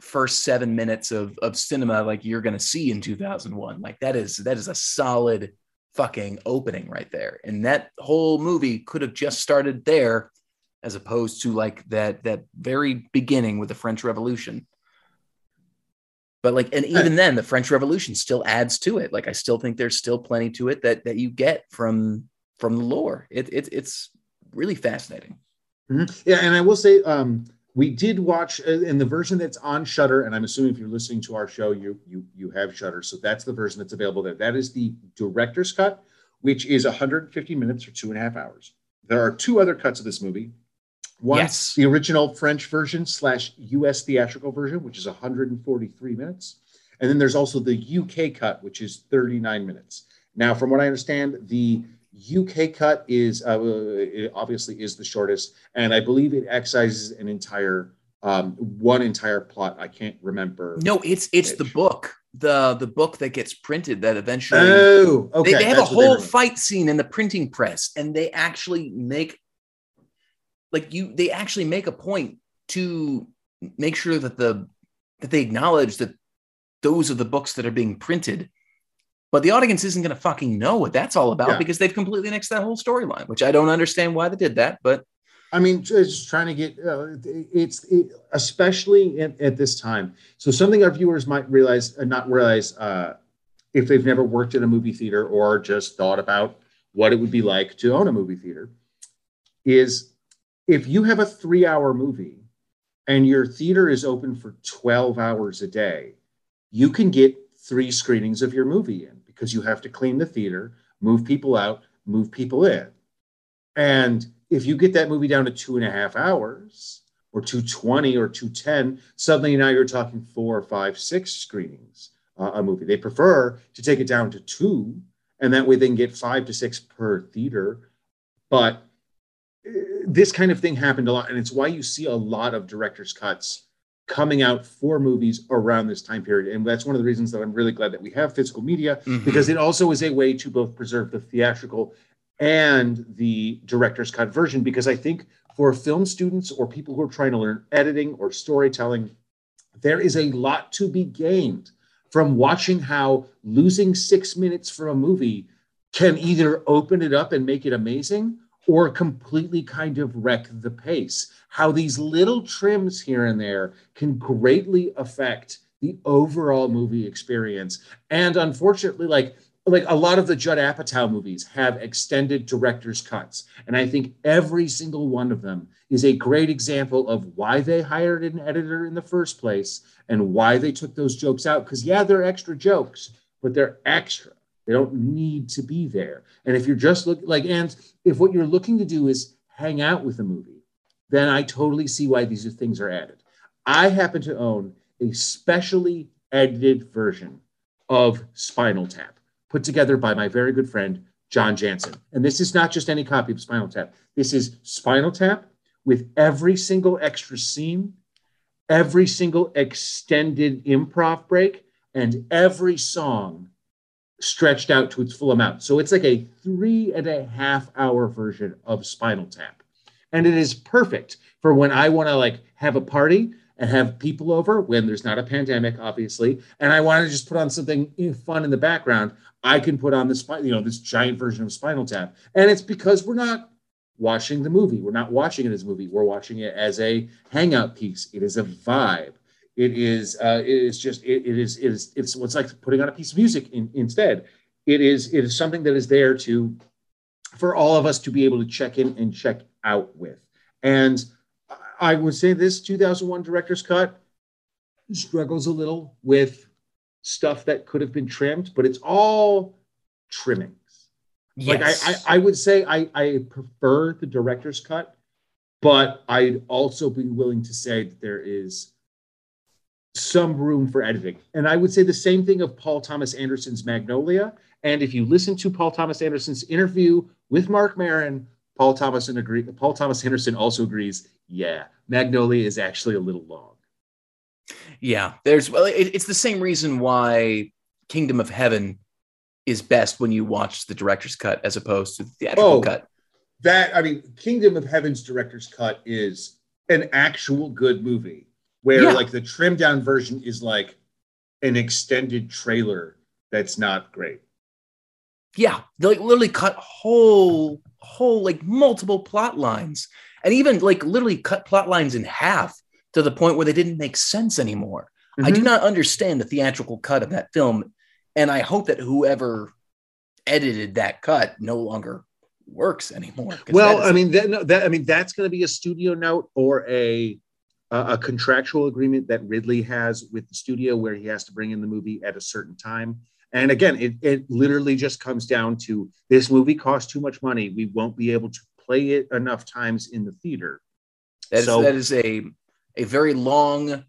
[SPEAKER 2] first seven minutes of of cinema like you're gonna see in 2001. Like that is that is a solid fucking opening right there. And that whole movie could have just started there as opposed to like that that very beginning with the French Revolution. But like, and even then, the French Revolution still adds to it. Like, I still think there's still plenty to it that that you get from from the lore. It, it it's really fascinating.
[SPEAKER 1] Mm-hmm. Yeah, and I will say, um, we did watch uh, in the version that's on Shudder, and I'm assuming if you're listening to our show, you you you have Shudder, so that's the version that's available there. That is the director's cut, which is 150 minutes or two and a half hours. There are two other cuts of this movie. One, yes. the original French version slash US theatrical version, which is 143 minutes. And then there's also the UK cut, which is 39 minutes. Now, from what I understand, the UK cut is uh, obviously is the shortest, and I believe it excises an entire um, one entire plot. I can't remember.
[SPEAKER 2] No, it's it's the book, the the book that gets printed that eventually.
[SPEAKER 1] Oh, okay.
[SPEAKER 2] They, they have That's a whole fight scene in the printing press, and they actually make like you they actually make a point to make sure that the that they acknowledge that those are the books that are being printed but the audience isn't going to fucking know what that's all about yeah. because they've completely nixed that whole storyline which i don't understand why they did that but
[SPEAKER 1] i mean just trying to get uh, it's it, especially at, at, this time so something our viewers might realize uh, not realize uh, if they've never worked in a movie theater or just thought about what it would be like to own a movie theater is if you have a three hour movie and your theater is open for 12 hours a day, you can get three screenings of your movie in because you have to clean the theater, move people out, move people in. And if you get that movie down to two and a half hours, or 220 or 210, suddenly now you're talking four, five, six screenings uh, a movie. They prefer to take it down to two, and that way they can get five to six per theater. But this kind of thing happened a lot, and it's why you see a lot of director's cuts coming out for movies around this time period. And that's one of the reasons that I'm really glad that we have physical media mm-hmm. because it also is a way to both preserve the theatrical and the director's cut version. Because I think for film students or people who are trying to learn editing or storytelling, there is a lot to be gained from watching how losing six minutes from a movie can either open it up and make it amazing or completely kind of wreck the pace. How these little trims here and there can greatly affect the overall movie experience. And unfortunately, like like a lot of the Judd Apatow movies have extended director's cuts. And I think every single one of them is a great example of why they hired an editor in the first place and why they took those jokes out. Because, yeah, they're extra jokes, but they're extra. They don't need to be there. And if you're just looking like, and if what you're looking to do is hang out with a movie, then I totally see why these things are added. I happen to own a specially edited version of Spinal Tap put together by my very good friend, John Jansen. And this is not just any copy of Spinal Tap. This is Spinal Tap with every single extra scene, every single extended improv break, and every song stretched out to its full amount. So it's like a three and a half hour version of Spinal Tap. And it is perfect for when I want to like have a party and have people over when there's not a pandemic, obviously, and I want to just put on something fun in the background. I can put on this, you know, this giant version of Spinal Tap, and it's because we're not watching the movie. We're not watching it as a movie. We're watching it as a hangout piece. It is a vibe. It is. Uh, it is just. It, it is. It is. It's what's like putting on a piece of music in, instead. It is. It is something that is there to, for all of us to be able to check in and check out with. And I would say this 2001 director's cut struggles a little with stuff that could have been trimmed, but it's all trimmings. Yes. Like I, I, I would say I, I prefer the director's cut, but I'd also be willing to say that there is some room for editing. And I would say the same thing of Paul Thomas Anderson's Magnolia. And if you listen to Paul Thomas Anderson's interview with Marc Maron, Paul Thomas and agree. Paul Thomas Anderson also agrees. Yeah, Magnolia is actually a little long.
[SPEAKER 2] Yeah, there's well, it, it's the same reason why Kingdom of Heaven is best when you watch the director's cut as opposed to the theatrical oh, cut.
[SPEAKER 1] That I mean, Kingdom of Heaven's director's cut is an actual good movie where yeah. like the trimmed down version is like an extended trailer that's not great.
[SPEAKER 2] Yeah, they like literally cut whole whole like multiple plot lines and even like literally cut plot lines in half to the point where they didn't make sense anymore. Mm-hmm. I do mm-hmm. not understand the theatrical cut of that film. And I hope that whoever edited that cut no longer works anymore.
[SPEAKER 1] Well, I mean, that, no, that I mean, that's going to be a studio note or a a contractual agreement that Ridley has with the studio where he has to bring in the movie at a certain time. And again, it, it literally just comes down to this movie costs too much money. We won't be able to play it enough times in the theater.
[SPEAKER 2] That is, so, that is a a very long,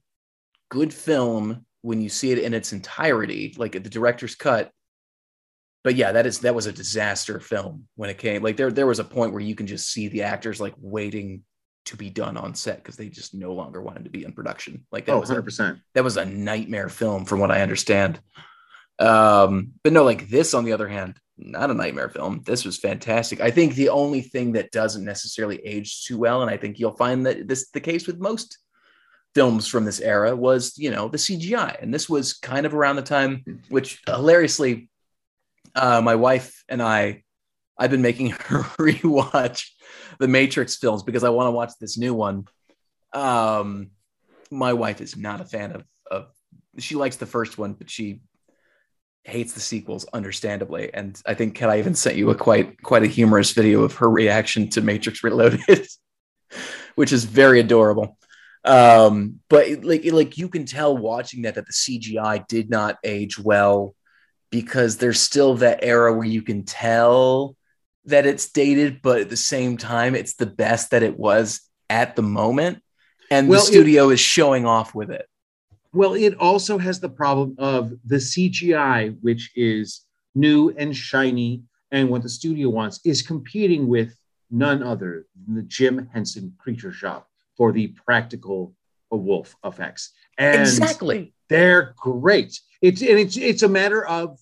[SPEAKER 2] good film when you see it in its entirety, like the director's cut. But yeah, that is that was a disaster film when it came. Like there there was a point where you can just see the actors like waiting to be done on set because they just no longer wanted to be in production. Like that
[SPEAKER 1] oh,
[SPEAKER 2] was
[SPEAKER 1] 100%.
[SPEAKER 2] A, that was a nightmare film from what I understand. Um, but no, like this on the other hand, not a nightmare film. This was fantastic. I think the only thing that doesn't necessarily age too well, and I think you'll find that this the case with most films from this era, was you know the CGI, and this was kind of around the time, which hilariously, uh, my wife and I, I've been making her rewatch the Matrix films because I want to watch this new one. Um, my wife is not a fan of of. She likes the first one, but she hates the sequels, understandably. And I think Ken, I even sent you a quite quite a humorous video of her reaction to Matrix Reloaded, which is very adorable. Um, but like like you can tell watching that that the CGI did not age well because there's still that era where you can tell that it's dated, but at the same time, it's the best that it was at the moment. and well, the studio it, is showing off with it.
[SPEAKER 1] Well, it also has the problem of the CGI, which is new and shiny, and what the studio wants is competing with none other than the Jim Henson Creature Shop for the practical wolf effects. And
[SPEAKER 2] exactly,
[SPEAKER 1] they're great. It's and it's it's a matter of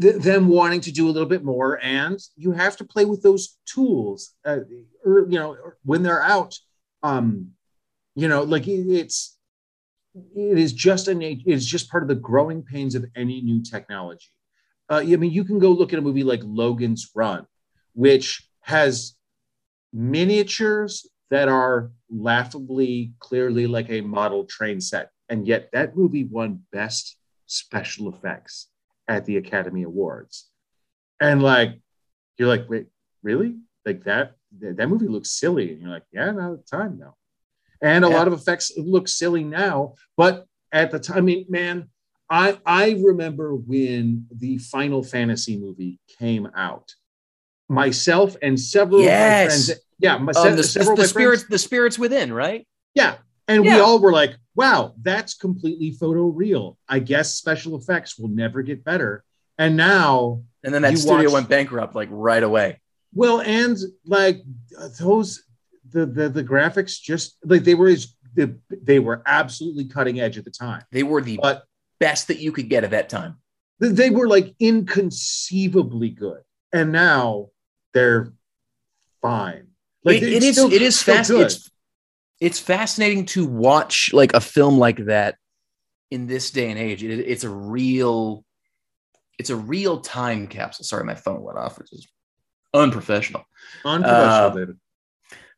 [SPEAKER 1] th- them wanting to do a little bit more, and you have to play with those tools, uh, or you know, when they're out. Um, you know, like it's it is just a it is just part of the growing pains of any new technology. Uh, I mean, you can go look at a movie like Logan's Run, which has miniatures that are laughably clearly like a model train set. And yet that movie won best special effects at the Academy Awards. And like, you're like, wait, really? Like that, that movie looks silly. And you're like, yeah, no, time now. And a yeah. lot of effects look silly now, but at the time, I mean, man, I I remember when the Final Fantasy movie came out. Myself and several yes. of my friends, yeah, my,
[SPEAKER 2] um, the, several the, the spirits, friends, the spirits within, right?
[SPEAKER 1] Yeah, and yeah. we all were like, "Wow, that's completely photo real." I guess special effects will never get better. And now,
[SPEAKER 2] and then that studio watch, went bankrupt like right away.
[SPEAKER 1] Well, and like those, the the the graphics just like they were as they were absolutely cutting edge at the time.
[SPEAKER 2] They were the but best that you could get at that time.
[SPEAKER 1] They were like inconceivably good, and now they're fine. Like
[SPEAKER 2] it, it is it is fast. It's, it's fascinating to watch like a film like that in this day and age. It, it's a real. It's a real time capsule. Sorry, my phone went off, which is unprofessional. Unprofessional, uh, David.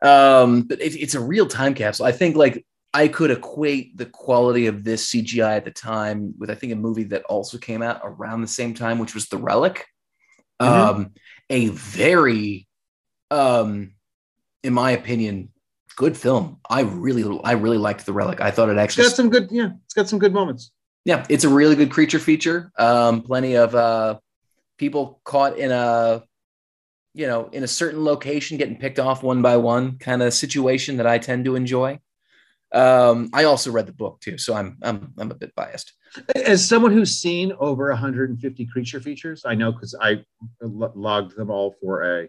[SPEAKER 2] Um, but it, it's a real time capsule. I think like I could equate the quality of this CGI at the time with I think a movie that also came out around the same time, which was The Relic. Mm-hmm. Um, a very, um, in my opinion, good film. I really, I really liked The Relic. I thought it actually
[SPEAKER 1] it's got some good, yeah, it's got some good moments.
[SPEAKER 2] Yeah, it's a really good creature feature. Um, plenty of uh, people caught in a, you know, in a certain location, getting picked off one by one, kind of situation that I tend to enjoy. Um, I also read the book too, so I'm I'm I'm a bit biased.
[SPEAKER 1] As someone who's seen over 150 creature features, I know because I logged them all for a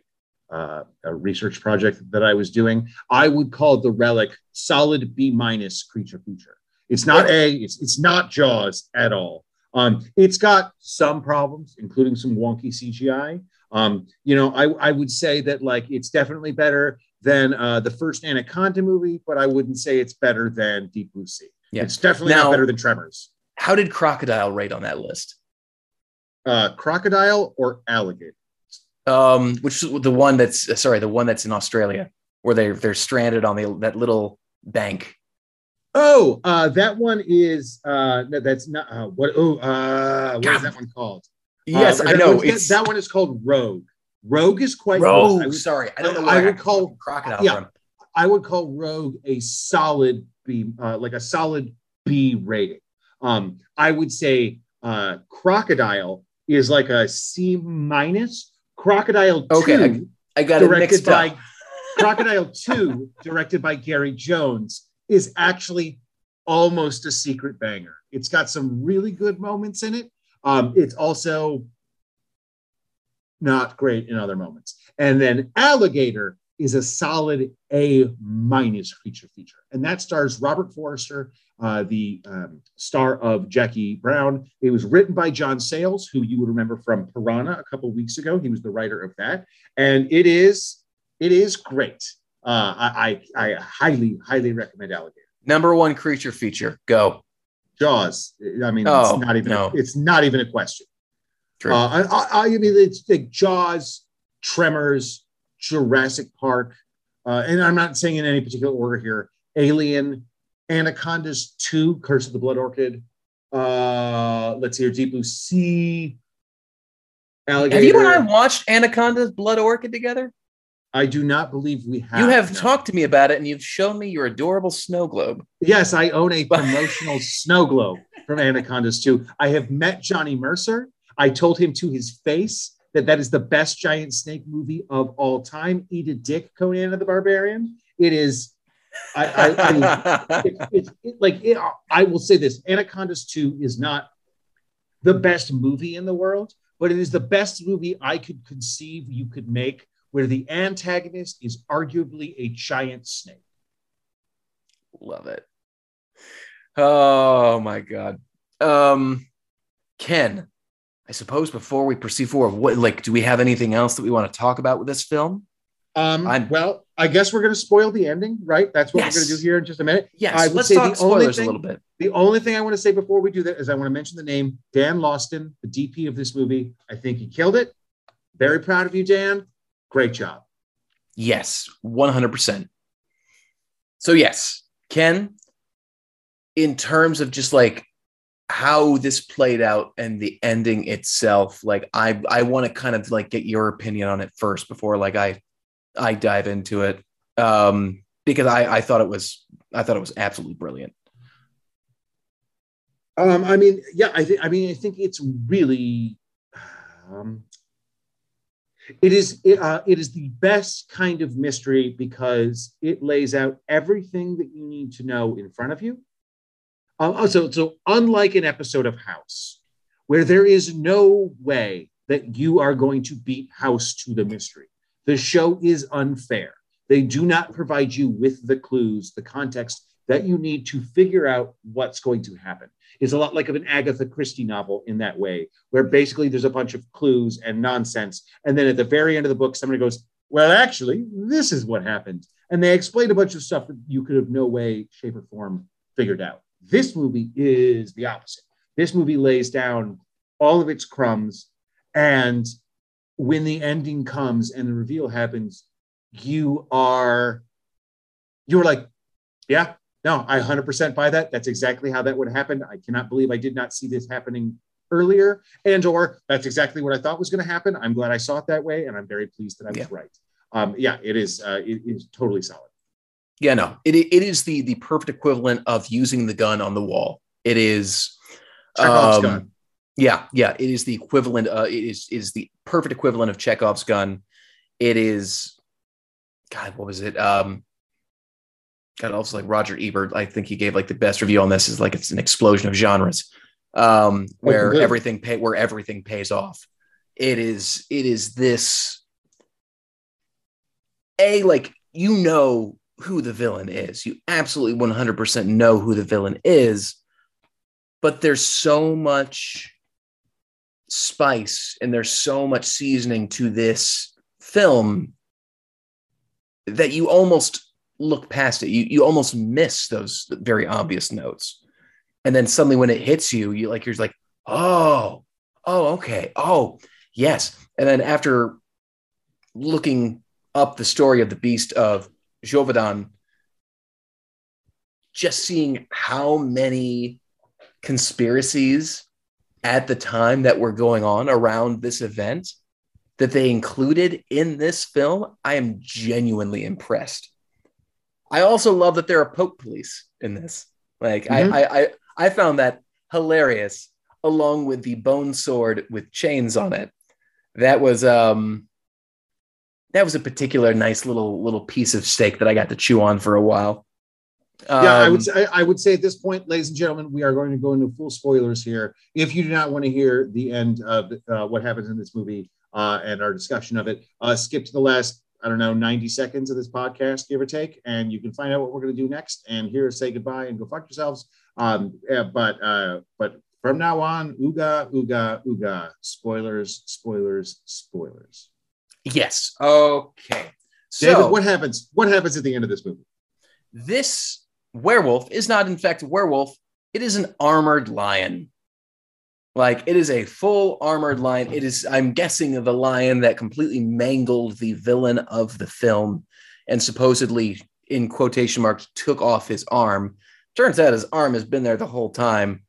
[SPEAKER 1] uh, a research project that I was doing. I would call the relic solid B minus creature feature. It's not A. It's it's not Jaws at all. Um, it's got some problems, including some wonky CGI. Um, you know, I, I would say that like it's definitely better than uh, the first Anaconda movie, but I wouldn't say it's better than Deep Blue Sea. Yeah. It's definitely now, not better than Tremors.
[SPEAKER 2] How did Crocodile rate on that list?
[SPEAKER 1] Uh, crocodile or alligator?
[SPEAKER 2] Um, which is the one that's uh, sorry, the one that's in Australia where they they're stranded on the that little bank.
[SPEAKER 1] Oh, uh, that one is uh, that's not uh, what. Oh, uh, what God. is that one called?
[SPEAKER 2] Yes, uh, I know.
[SPEAKER 1] It's, that one is called Rogue. Rogue is quite
[SPEAKER 2] Rogue. Would, sorry, I don't know.
[SPEAKER 1] I, I would call crocodile. Yeah, from. I would call Rogue a solid B, uh, like a solid B rating. Um, I would say uh, Crocodile is like a C minus. Crocodile
[SPEAKER 2] okay, two, I, I got directed by
[SPEAKER 1] Crocodile two, directed by Gary Jones, is actually almost a secret banger. It's got some really good moments in it. Um, it's also not great in other moments. And then Alligator is a solid A minus creature feature. And that stars Robert Forster, uh, the um, star of Jackie Brown. It was written by John Sayles, who you would remember from Piranha a couple weeks ago. He was the writer of that. And it is, it is great. Uh, I, I, I highly, highly recommend Alligator.
[SPEAKER 2] Number one creature feature, go.
[SPEAKER 1] Jaws. I mean, oh, it's not even, no. a, it's not even a question. True. Uh, I, I, mean, it's like Jaws, Tremors, Jurassic Park, uh, and I'm not saying in any particular order here. Alien, Anacondas 2, Curse of the Blood Orchid. Uh, let's see here, Deep Blue Sea.
[SPEAKER 2] Alligator. Have you and I watched Anaconda's Blood Orchid together?
[SPEAKER 1] I do not believe we have.
[SPEAKER 2] You have no. talked to me about it, and you've shown me your adorable snow globe.
[SPEAKER 1] Yes, I own a promotional snow globe from Anacondas 2. I have met Johnny Messner. I told him to his face that that is the best giant snake movie of all time. Eat a dick, Conan of the Barbarian. It is I, I, I mean, it, it's it, like it, I will say this: Anacondas Two is not the best movie in the world, but it is the best movie I could conceive you could make, where the antagonist is arguably a giant snake.
[SPEAKER 2] Love it. Oh my god. Um, Ken, I suppose before we proceed forward, what like do we have anything else that we want to talk about with this film?
[SPEAKER 1] Um, I'm, well, I guess we're going to spoil the ending, right? That's what yes. we're going to do here in just a minute.
[SPEAKER 2] Yes, I would let's say talk the spoilers thing, a little bit.
[SPEAKER 1] The only thing I want to say before we do that is I want to mention the name Dan Laustsen, the DP of this movie. I think he killed it. Very proud of you, Dan. Great job.
[SPEAKER 2] Yes, 100%. So, yes, Ken, in terms of just like how this played out and the ending itself, like I I want to kind of like get your opinion on it first before like I I dive into it um, because I, I thought it was I thought it was absolutely brilliant.
[SPEAKER 1] Um, I mean, yeah, I think I mean I think it's really um, it is it, uh, it is the best kind of mystery because it lays out everything that you need to know in front of you. Uh, so so unlike an episode of House, where there is no way that you are going to beat House to the mystery. The show is unfair. They do not provide you with the clues, the context that you need to figure out what's going to happen. It's a lot like of an Agatha Christie novel in that way, where basically there's a bunch of clues and nonsense. And then at the very end of the book, somebody goes, Well, actually, this is what happened. And they explain a bunch of stuff that you could have no way, shape, or form figured out. This movie is the opposite. This movie lays down all of its crumbs and when the ending comes and the reveal happens, you are you're like, yeah, no, I 100% buy that. That's exactly how that would happen. I cannot believe I did not see this happening earlier, and or that's exactly what I thought was going to happen. I'm glad I saw it that way, and I'm very pleased that I was yeah. right. Um, yeah, it is. Uh, it is totally solid.
[SPEAKER 2] Yeah, no, it it is the the perfect equivalent of using the gun on the wall. It is. Chekhov's um, gun. Yeah, yeah, it is the equivalent. Uh, it is is the perfect equivalent of Chekhov's gun. It is, God, what was it? Um, God, also like Roger Ebert. I think he gave like the best review on this. Is like it's an explosion of genres, um, where oh, everything pay where everything pays off. It is it is this a like you know who the villain is. You absolutely one hundred percent know who the villain is, but there's so much spice and there's so much seasoning to this film that you almost look past it. You you almost miss those very obvious notes. And then suddenly when it hits you, you like you're like, oh, oh, okay. Oh, yes. And then after looking up the story of the beast of Gévaudan, just seeing how many conspiracies at the time that were going on around this event that they included in this film, I am genuinely impressed. I also love that there are Pope police in this. Like mm-hmm. I, I, I, I found that hilarious, along with the bone sword with chains on it. That was um, that was a particular nice little little piece of steak that I got to chew on for a while.
[SPEAKER 1] Um, yeah, I would um, say I would say at this point, ladies and gentlemen, we are going to go into full spoilers here. If you do not want to hear the end of uh, what happens in this movie uh, and our discussion of it, uh, skip to the last I don't know 90 seconds of this podcast, give or take, and you can find out what we're going to do next. And here, say goodbye and go fuck yourselves. Um, yeah, but uh, but from now on, ooga ooga ooga, spoilers, spoilers, spoilers.
[SPEAKER 2] Yes. Okay.
[SPEAKER 1] So, David, what happens? What happens at the end of this movie?
[SPEAKER 2] This werewolf is not, in fact, a werewolf. It is an armored lion. Like it is a full armored lion. It is, I'm guessing, the lion that completely mangled the villain of the film and supposedly, in quotation marks, took off his arm. Turns out his arm has been there the whole time.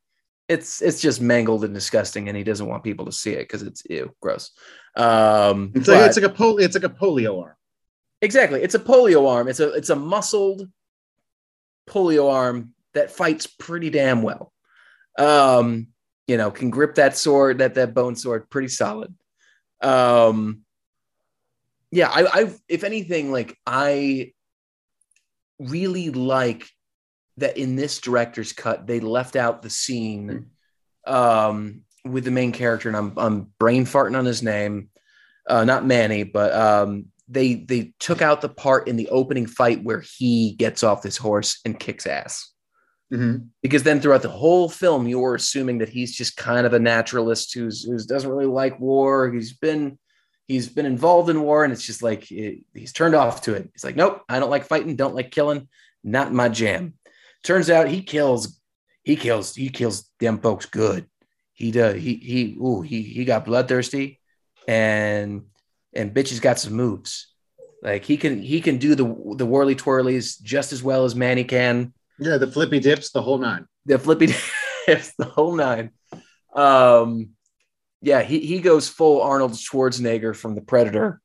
[SPEAKER 2] It's it's just mangled and disgusting, and he doesn't want people to see it because it's ew, gross. Um,
[SPEAKER 1] it's, like, it's like a polio. It's like a polio arm.
[SPEAKER 2] Exactly, it's a polio arm. It's a it's a muscled polio arm that fights pretty damn well. Um, you know, can grip that sword, that that bone sword, pretty solid. Um, yeah, I, I, if anything, like I, really like that in this director's cut they left out the scene um, with the main character, and I'm I'm brain farting on his name, uh, not Mani, but um, they they took out the part in the opening fight where he gets off this horse and kicks ass. Mm-hmm. Because then throughout the whole film, you're assuming that he's just kind of a naturalist who's who doesn't really like war. He's been he's been involved in war, and it's just like it, he's turned off to it. He's like, nope, I don't like fighting, don't like killing, not my jam. Turns out he kills he kills he kills them folks good. He does he he ooh he he got bloodthirsty, and and bitches got some moves. Like he can he can do the the whirly twirlies just as well as Mani can
[SPEAKER 1] yeah, the flippy dips, the whole nine.
[SPEAKER 2] The flippy dips, the whole nine. Um, yeah, he, he goes full Arnold Schwarzenegger from The Predator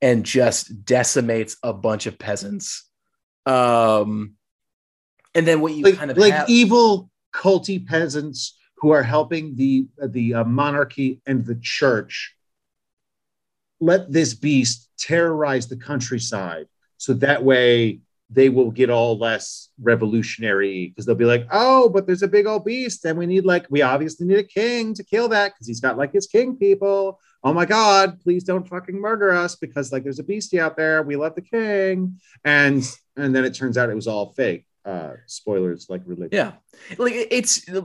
[SPEAKER 2] and just decimates a bunch of peasants. Um, and then what you
[SPEAKER 1] like,
[SPEAKER 2] kind of
[SPEAKER 1] like
[SPEAKER 2] have,
[SPEAKER 1] evil culty peasants who are helping the the uh, monarchy and the church let this beast terrorize the countryside so that way they will get all less revolutionary because they'll be like, oh, but there's a big old beast, and we need like we obviously need a king to kill that because he's got like his king people. Oh my god, please don't fucking murder us because like there's a beastie out there. We love the king, and and then it turns out it was all fake. Uh, spoilers, like religion.
[SPEAKER 2] Yeah, like it's the,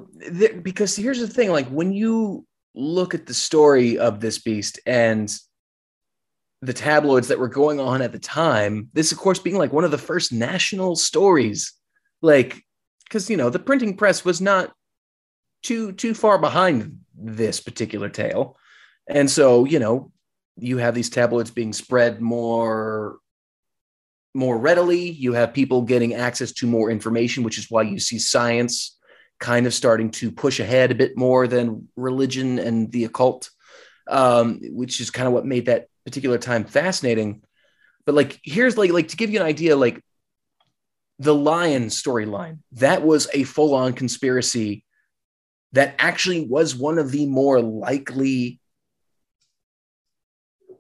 [SPEAKER 2] because here's the thing: like when you look at the story of this beast and the tabloids that were going on at the time. This, of course, being like one of the first national stories, like because you know the printing press was not too too far behind this particular tale, and so you know you have these tabloids being spread more more readily. You have people getting access to more information, which is why you see science kind of starting to push ahead a bit more than religion and the occult, um, which is kind of what made that particular time fascinating. But like, here's like, like to give you an idea, like the lion storyline, that was a full on conspiracy that actually was one of the more likely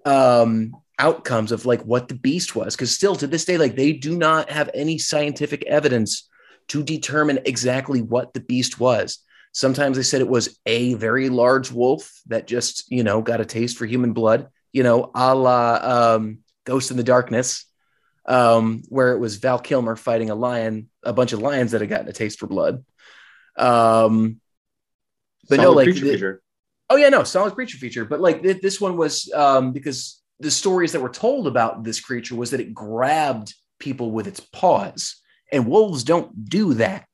[SPEAKER 2] um, outcomes of like what the beast was. Cause still to this day, like they do not have any scientific evidence to determine exactly what the beast was. Sometimes they said it was a very large wolf that just, you know, got a taste for human blood you know, a la um, Ghost in the Darkness, um, where it was Val Kilmer fighting a lion, a bunch of lions that had gotten a taste for blood. Um, but solid no, like, the, oh yeah, no, solid creature feature. But like th- this one was um, because the stories that were told about this creature was that it grabbed people with its paws, and wolves don't do that.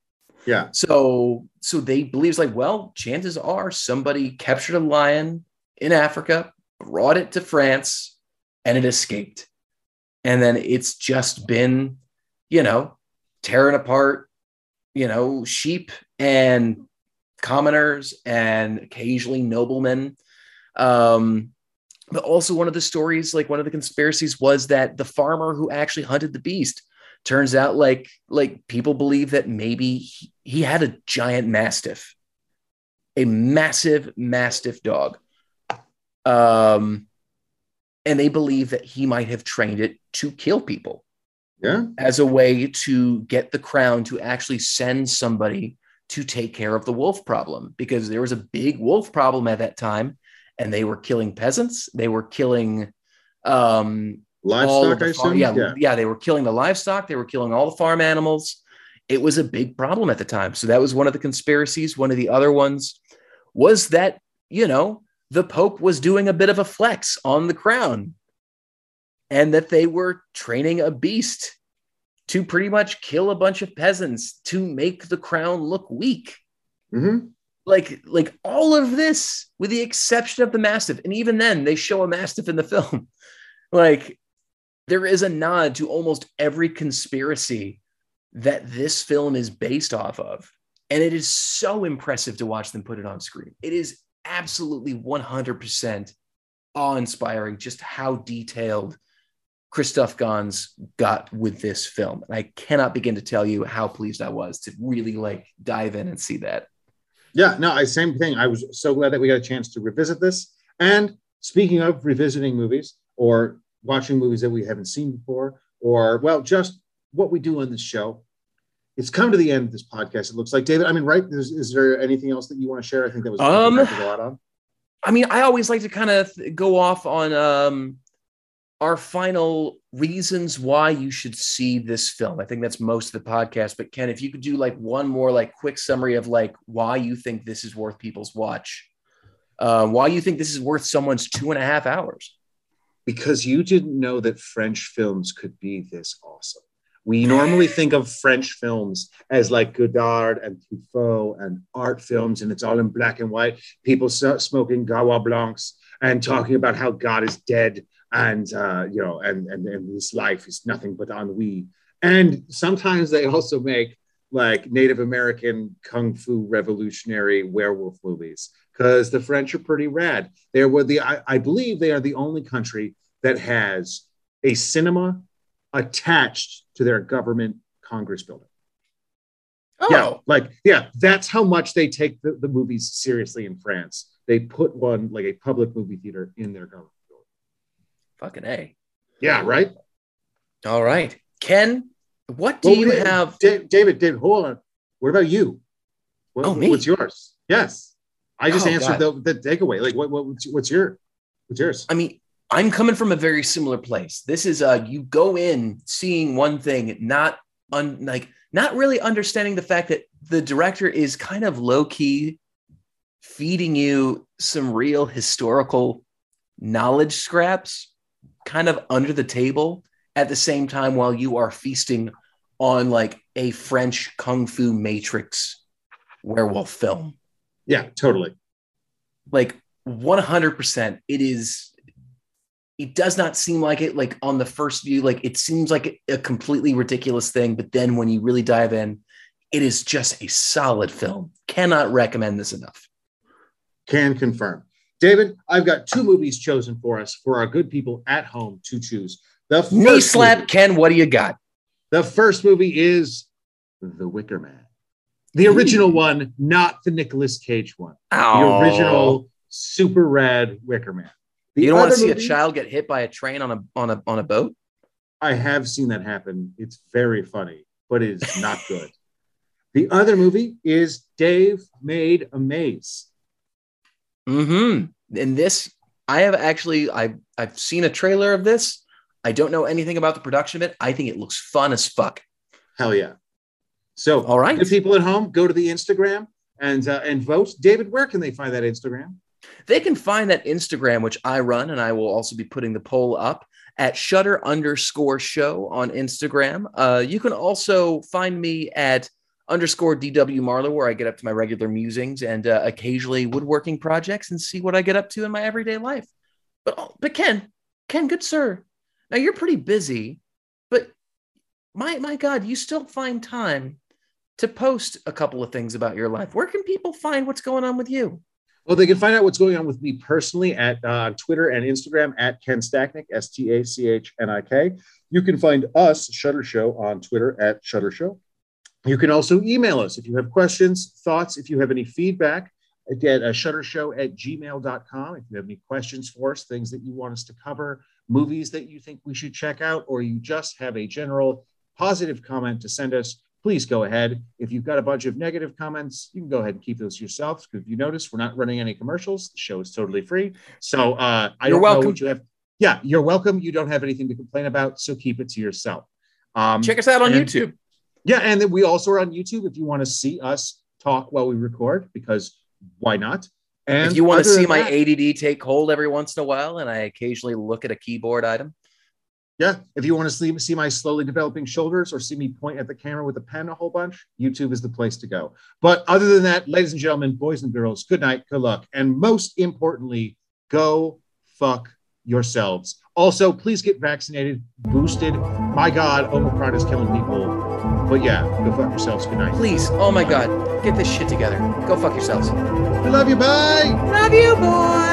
[SPEAKER 1] Yeah.
[SPEAKER 2] So so they believes like, well, chances are somebody captured a lion in Africa, brought it to France and it escaped. And then it's just been, you know, tearing apart, you know, sheep and commoners and occasionally noblemen. Um, but also, one of the stories, like one of the conspiracies, was that the farmer who actually hunted the beast turns out like like people believe that maybe he, he had a giant mastiff, a massive mastiff dog um, and they believe that he might have trained it to kill people.
[SPEAKER 1] Yeah.
[SPEAKER 2] As a way to get the crown to actually send somebody to take care of the wolf problem because there was a big wolf problem at that time and they were killing peasants. They were killing um,
[SPEAKER 1] livestock. The
[SPEAKER 2] farm, yeah, yeah, yeah, they were killing the livestock. They were killing all the farm animals. It was a big problem at the time. So that was one of the conspiracies. One of the other ones was that you know the Pope was doing a bit of a flex on the crown and that they were training a beast to pretty much kill a bunch of peasants to make the crown look weak.
[SPEAKER 1] Mm-hmm.
[SPEAKER 2] Like, like all of this, with the exception of the mastiff, and even then, they show a mastiff in the film. like, there is a nod to almost every conspiracy that this film is based off of, and it is so impressive to watch them put it on screen. It is absolutely 100% awe inspiring just how detailed Christophe Gans got with this film. And I cannot begin to tell you how pleased I was to really like dive in and see that.
[SPEAKER 1] Yeah, no, I same thing. I was so glad that we got a chance to revisit this. And speaking of revisiting movies or watching movies that we haven't seen before, or well, just what we do on this show. It's come to the end of this podcast. It looks like David. I mean, right? Is, is there anything else that you want to share? I think that was
[SPEAKER 2] um,
[SPEAKER 1] a lot on.
[SPEAKER 2] I mean, I always like to kind of go off on um, our final reasons why you should see this film. I think that's most of the podcast. But Ken, if you could do like one more like quick summary of like why you think this is worth people's watch, uh, why you think this is worth someone's two and a half hours.
[SPEAKER 1] Because you didn't know that French films could be this awesome. We normally think of French films as like Godard and Truffaut and art films, and it's all in black and white. People smoking Gauloises Blancs and talking about how God is dead and uh, you know, and, and and his life is nothing but ennui. And sometimes they also make like Native American kung fu revolutionary werewolf movies because the French are pretty rad. They were the I, I believe they are the only country that has a cinema attached to their government Congress building.
[SPEAKER 2] Oh.
[SPEAKER 1] Yeah, like yeah, that's how much they take the, the movies seriously in France. They put one like a public movie theater in their government.
[SPEAKER 2] Fucking A.
[SPEAKER 1] Yeah, right?
[SPEAKER 2] All right. Ken, what do well, you have?
[SPEAKER 1] David, David, hold on. What about you? What,
[SPEAKER 2] oh, me?
[SPEAKER 1] What's yours? Yes. I just oh, answered the, the takeaway. Like, what, what, what's your, what's yours?
[SPEAKER 2] I mean, I'm coming from a very similar place. This is uh you go in seeing one thing, not un, like not really understanding the fact that the director is kind of low key feeding you some real historical knowledge scraps kind of under the table at the same time while you are feasting on like a French kung fu matrix werewolf film.
[SPEAKER 1] Yeah, totally.
[SPEAKER 2] Like 100%. It is, it does not seem like it, like on the first view, like it seems like a completely ridiculous thing. But then when you really dive in, it is just a solid film. Cannot recommend this enough.
[SPEAKER 1] Can confirm. David, I've got two movies chosen for us for our good people at home to choose.
[SPEAKER 2] The first knee slap, movie, Ken. What do you got?
[SPEAKER 1] The first movie is The Wicker Man, the original Ooh. one, not the Nicolas Cage one.
[SPEAKER 2] Oh.
[SPEAKER 1] The original super rad Wicker Man.
[SPEAKER 2] The you don't want to see movie, a child get hit by a train on a on a on a boat.
[SPEAKER 1] I have seen that happen. It's very funny, but it is not good. the other movie is Dave Made a Maze.
[SPEAKER 2] Hmm. And this, I have actually, I've I've seen a trailer of this. I don't know anything about the production of it. I think it looks fun as fuck.
[SPEAKER 1] Hell yeah! So,
[SPEAKER 2] all right,
[SPEAKER 1] the people at home, go to the Instagram and uh, and vote. David, where can they find that Instagram?
[SPEAKER 2] They can find that Instagram, which I run, and I will also be putting the poll up at Shudder underscore show on Instagram. Uh, you can also find me at underscore DW Marlowe, where I get up to my regular musings and uh, occasionally woodworking projects and see what I get up to in my everyday life. But oh, but Ken, Ken, good sir, now you're pretty busy, but my my God, you still find time to post a couple of things about your life. Where can people find what's going on with you?
[SPEAKER 1] Well, they can find out what's going on with me personally at uh, Twitter and Instagram at Ken Stachnik, S T A C H N I K. You can find us, Shudder Show, on Twitter at Shudder Show. You can also email us if you have questions, thoughts, if you have any feedback at a shuddershow at gmail.com. If you have any questions for us, things that you want us to cover, movies that you think we should check out, or you just have a general positive comment to send us, please go ahead. If you've got a bunch of negative comments, you can go ahead and keep those yourselves. Because if you notice, we're not running any commercials. The show is totally free. So uh, I you're don't welcome. know what you have. Yeah, you're welcome. You don't have anything to complain about, so keep it to yourself.
[SPEAKER 2] Um, Check us out on and, YouTube.
[SPEAKER 1] Yeah, and then we also are on YouTube if you want to see us talk while we record, because why not?
[SPEAKER 2] And if you want to see my that, ADD take hold every once in a while, and I occasionally look at a keyboard item.
[SPEAKER 1] Yeah, if you want to see, see my slowly developing shoulders or see me point at the camera with a pen a whole bunch, YouTube is the place to go. But other than that, ladies and gentlemen, boys and girls, good night, good luck, and most importantly, go fuck yourselves. Also, please get vaccinated, boosted. My God, Omicron is killing people but yeah, go fuck yourselves. Good night.
[SPEAKER 2] Please. Oh my God. Get this shit together. Go fuck yourselves.
[SPEAKER 1] I love you. Bye.
[SPEAKER 2] Love you, boy.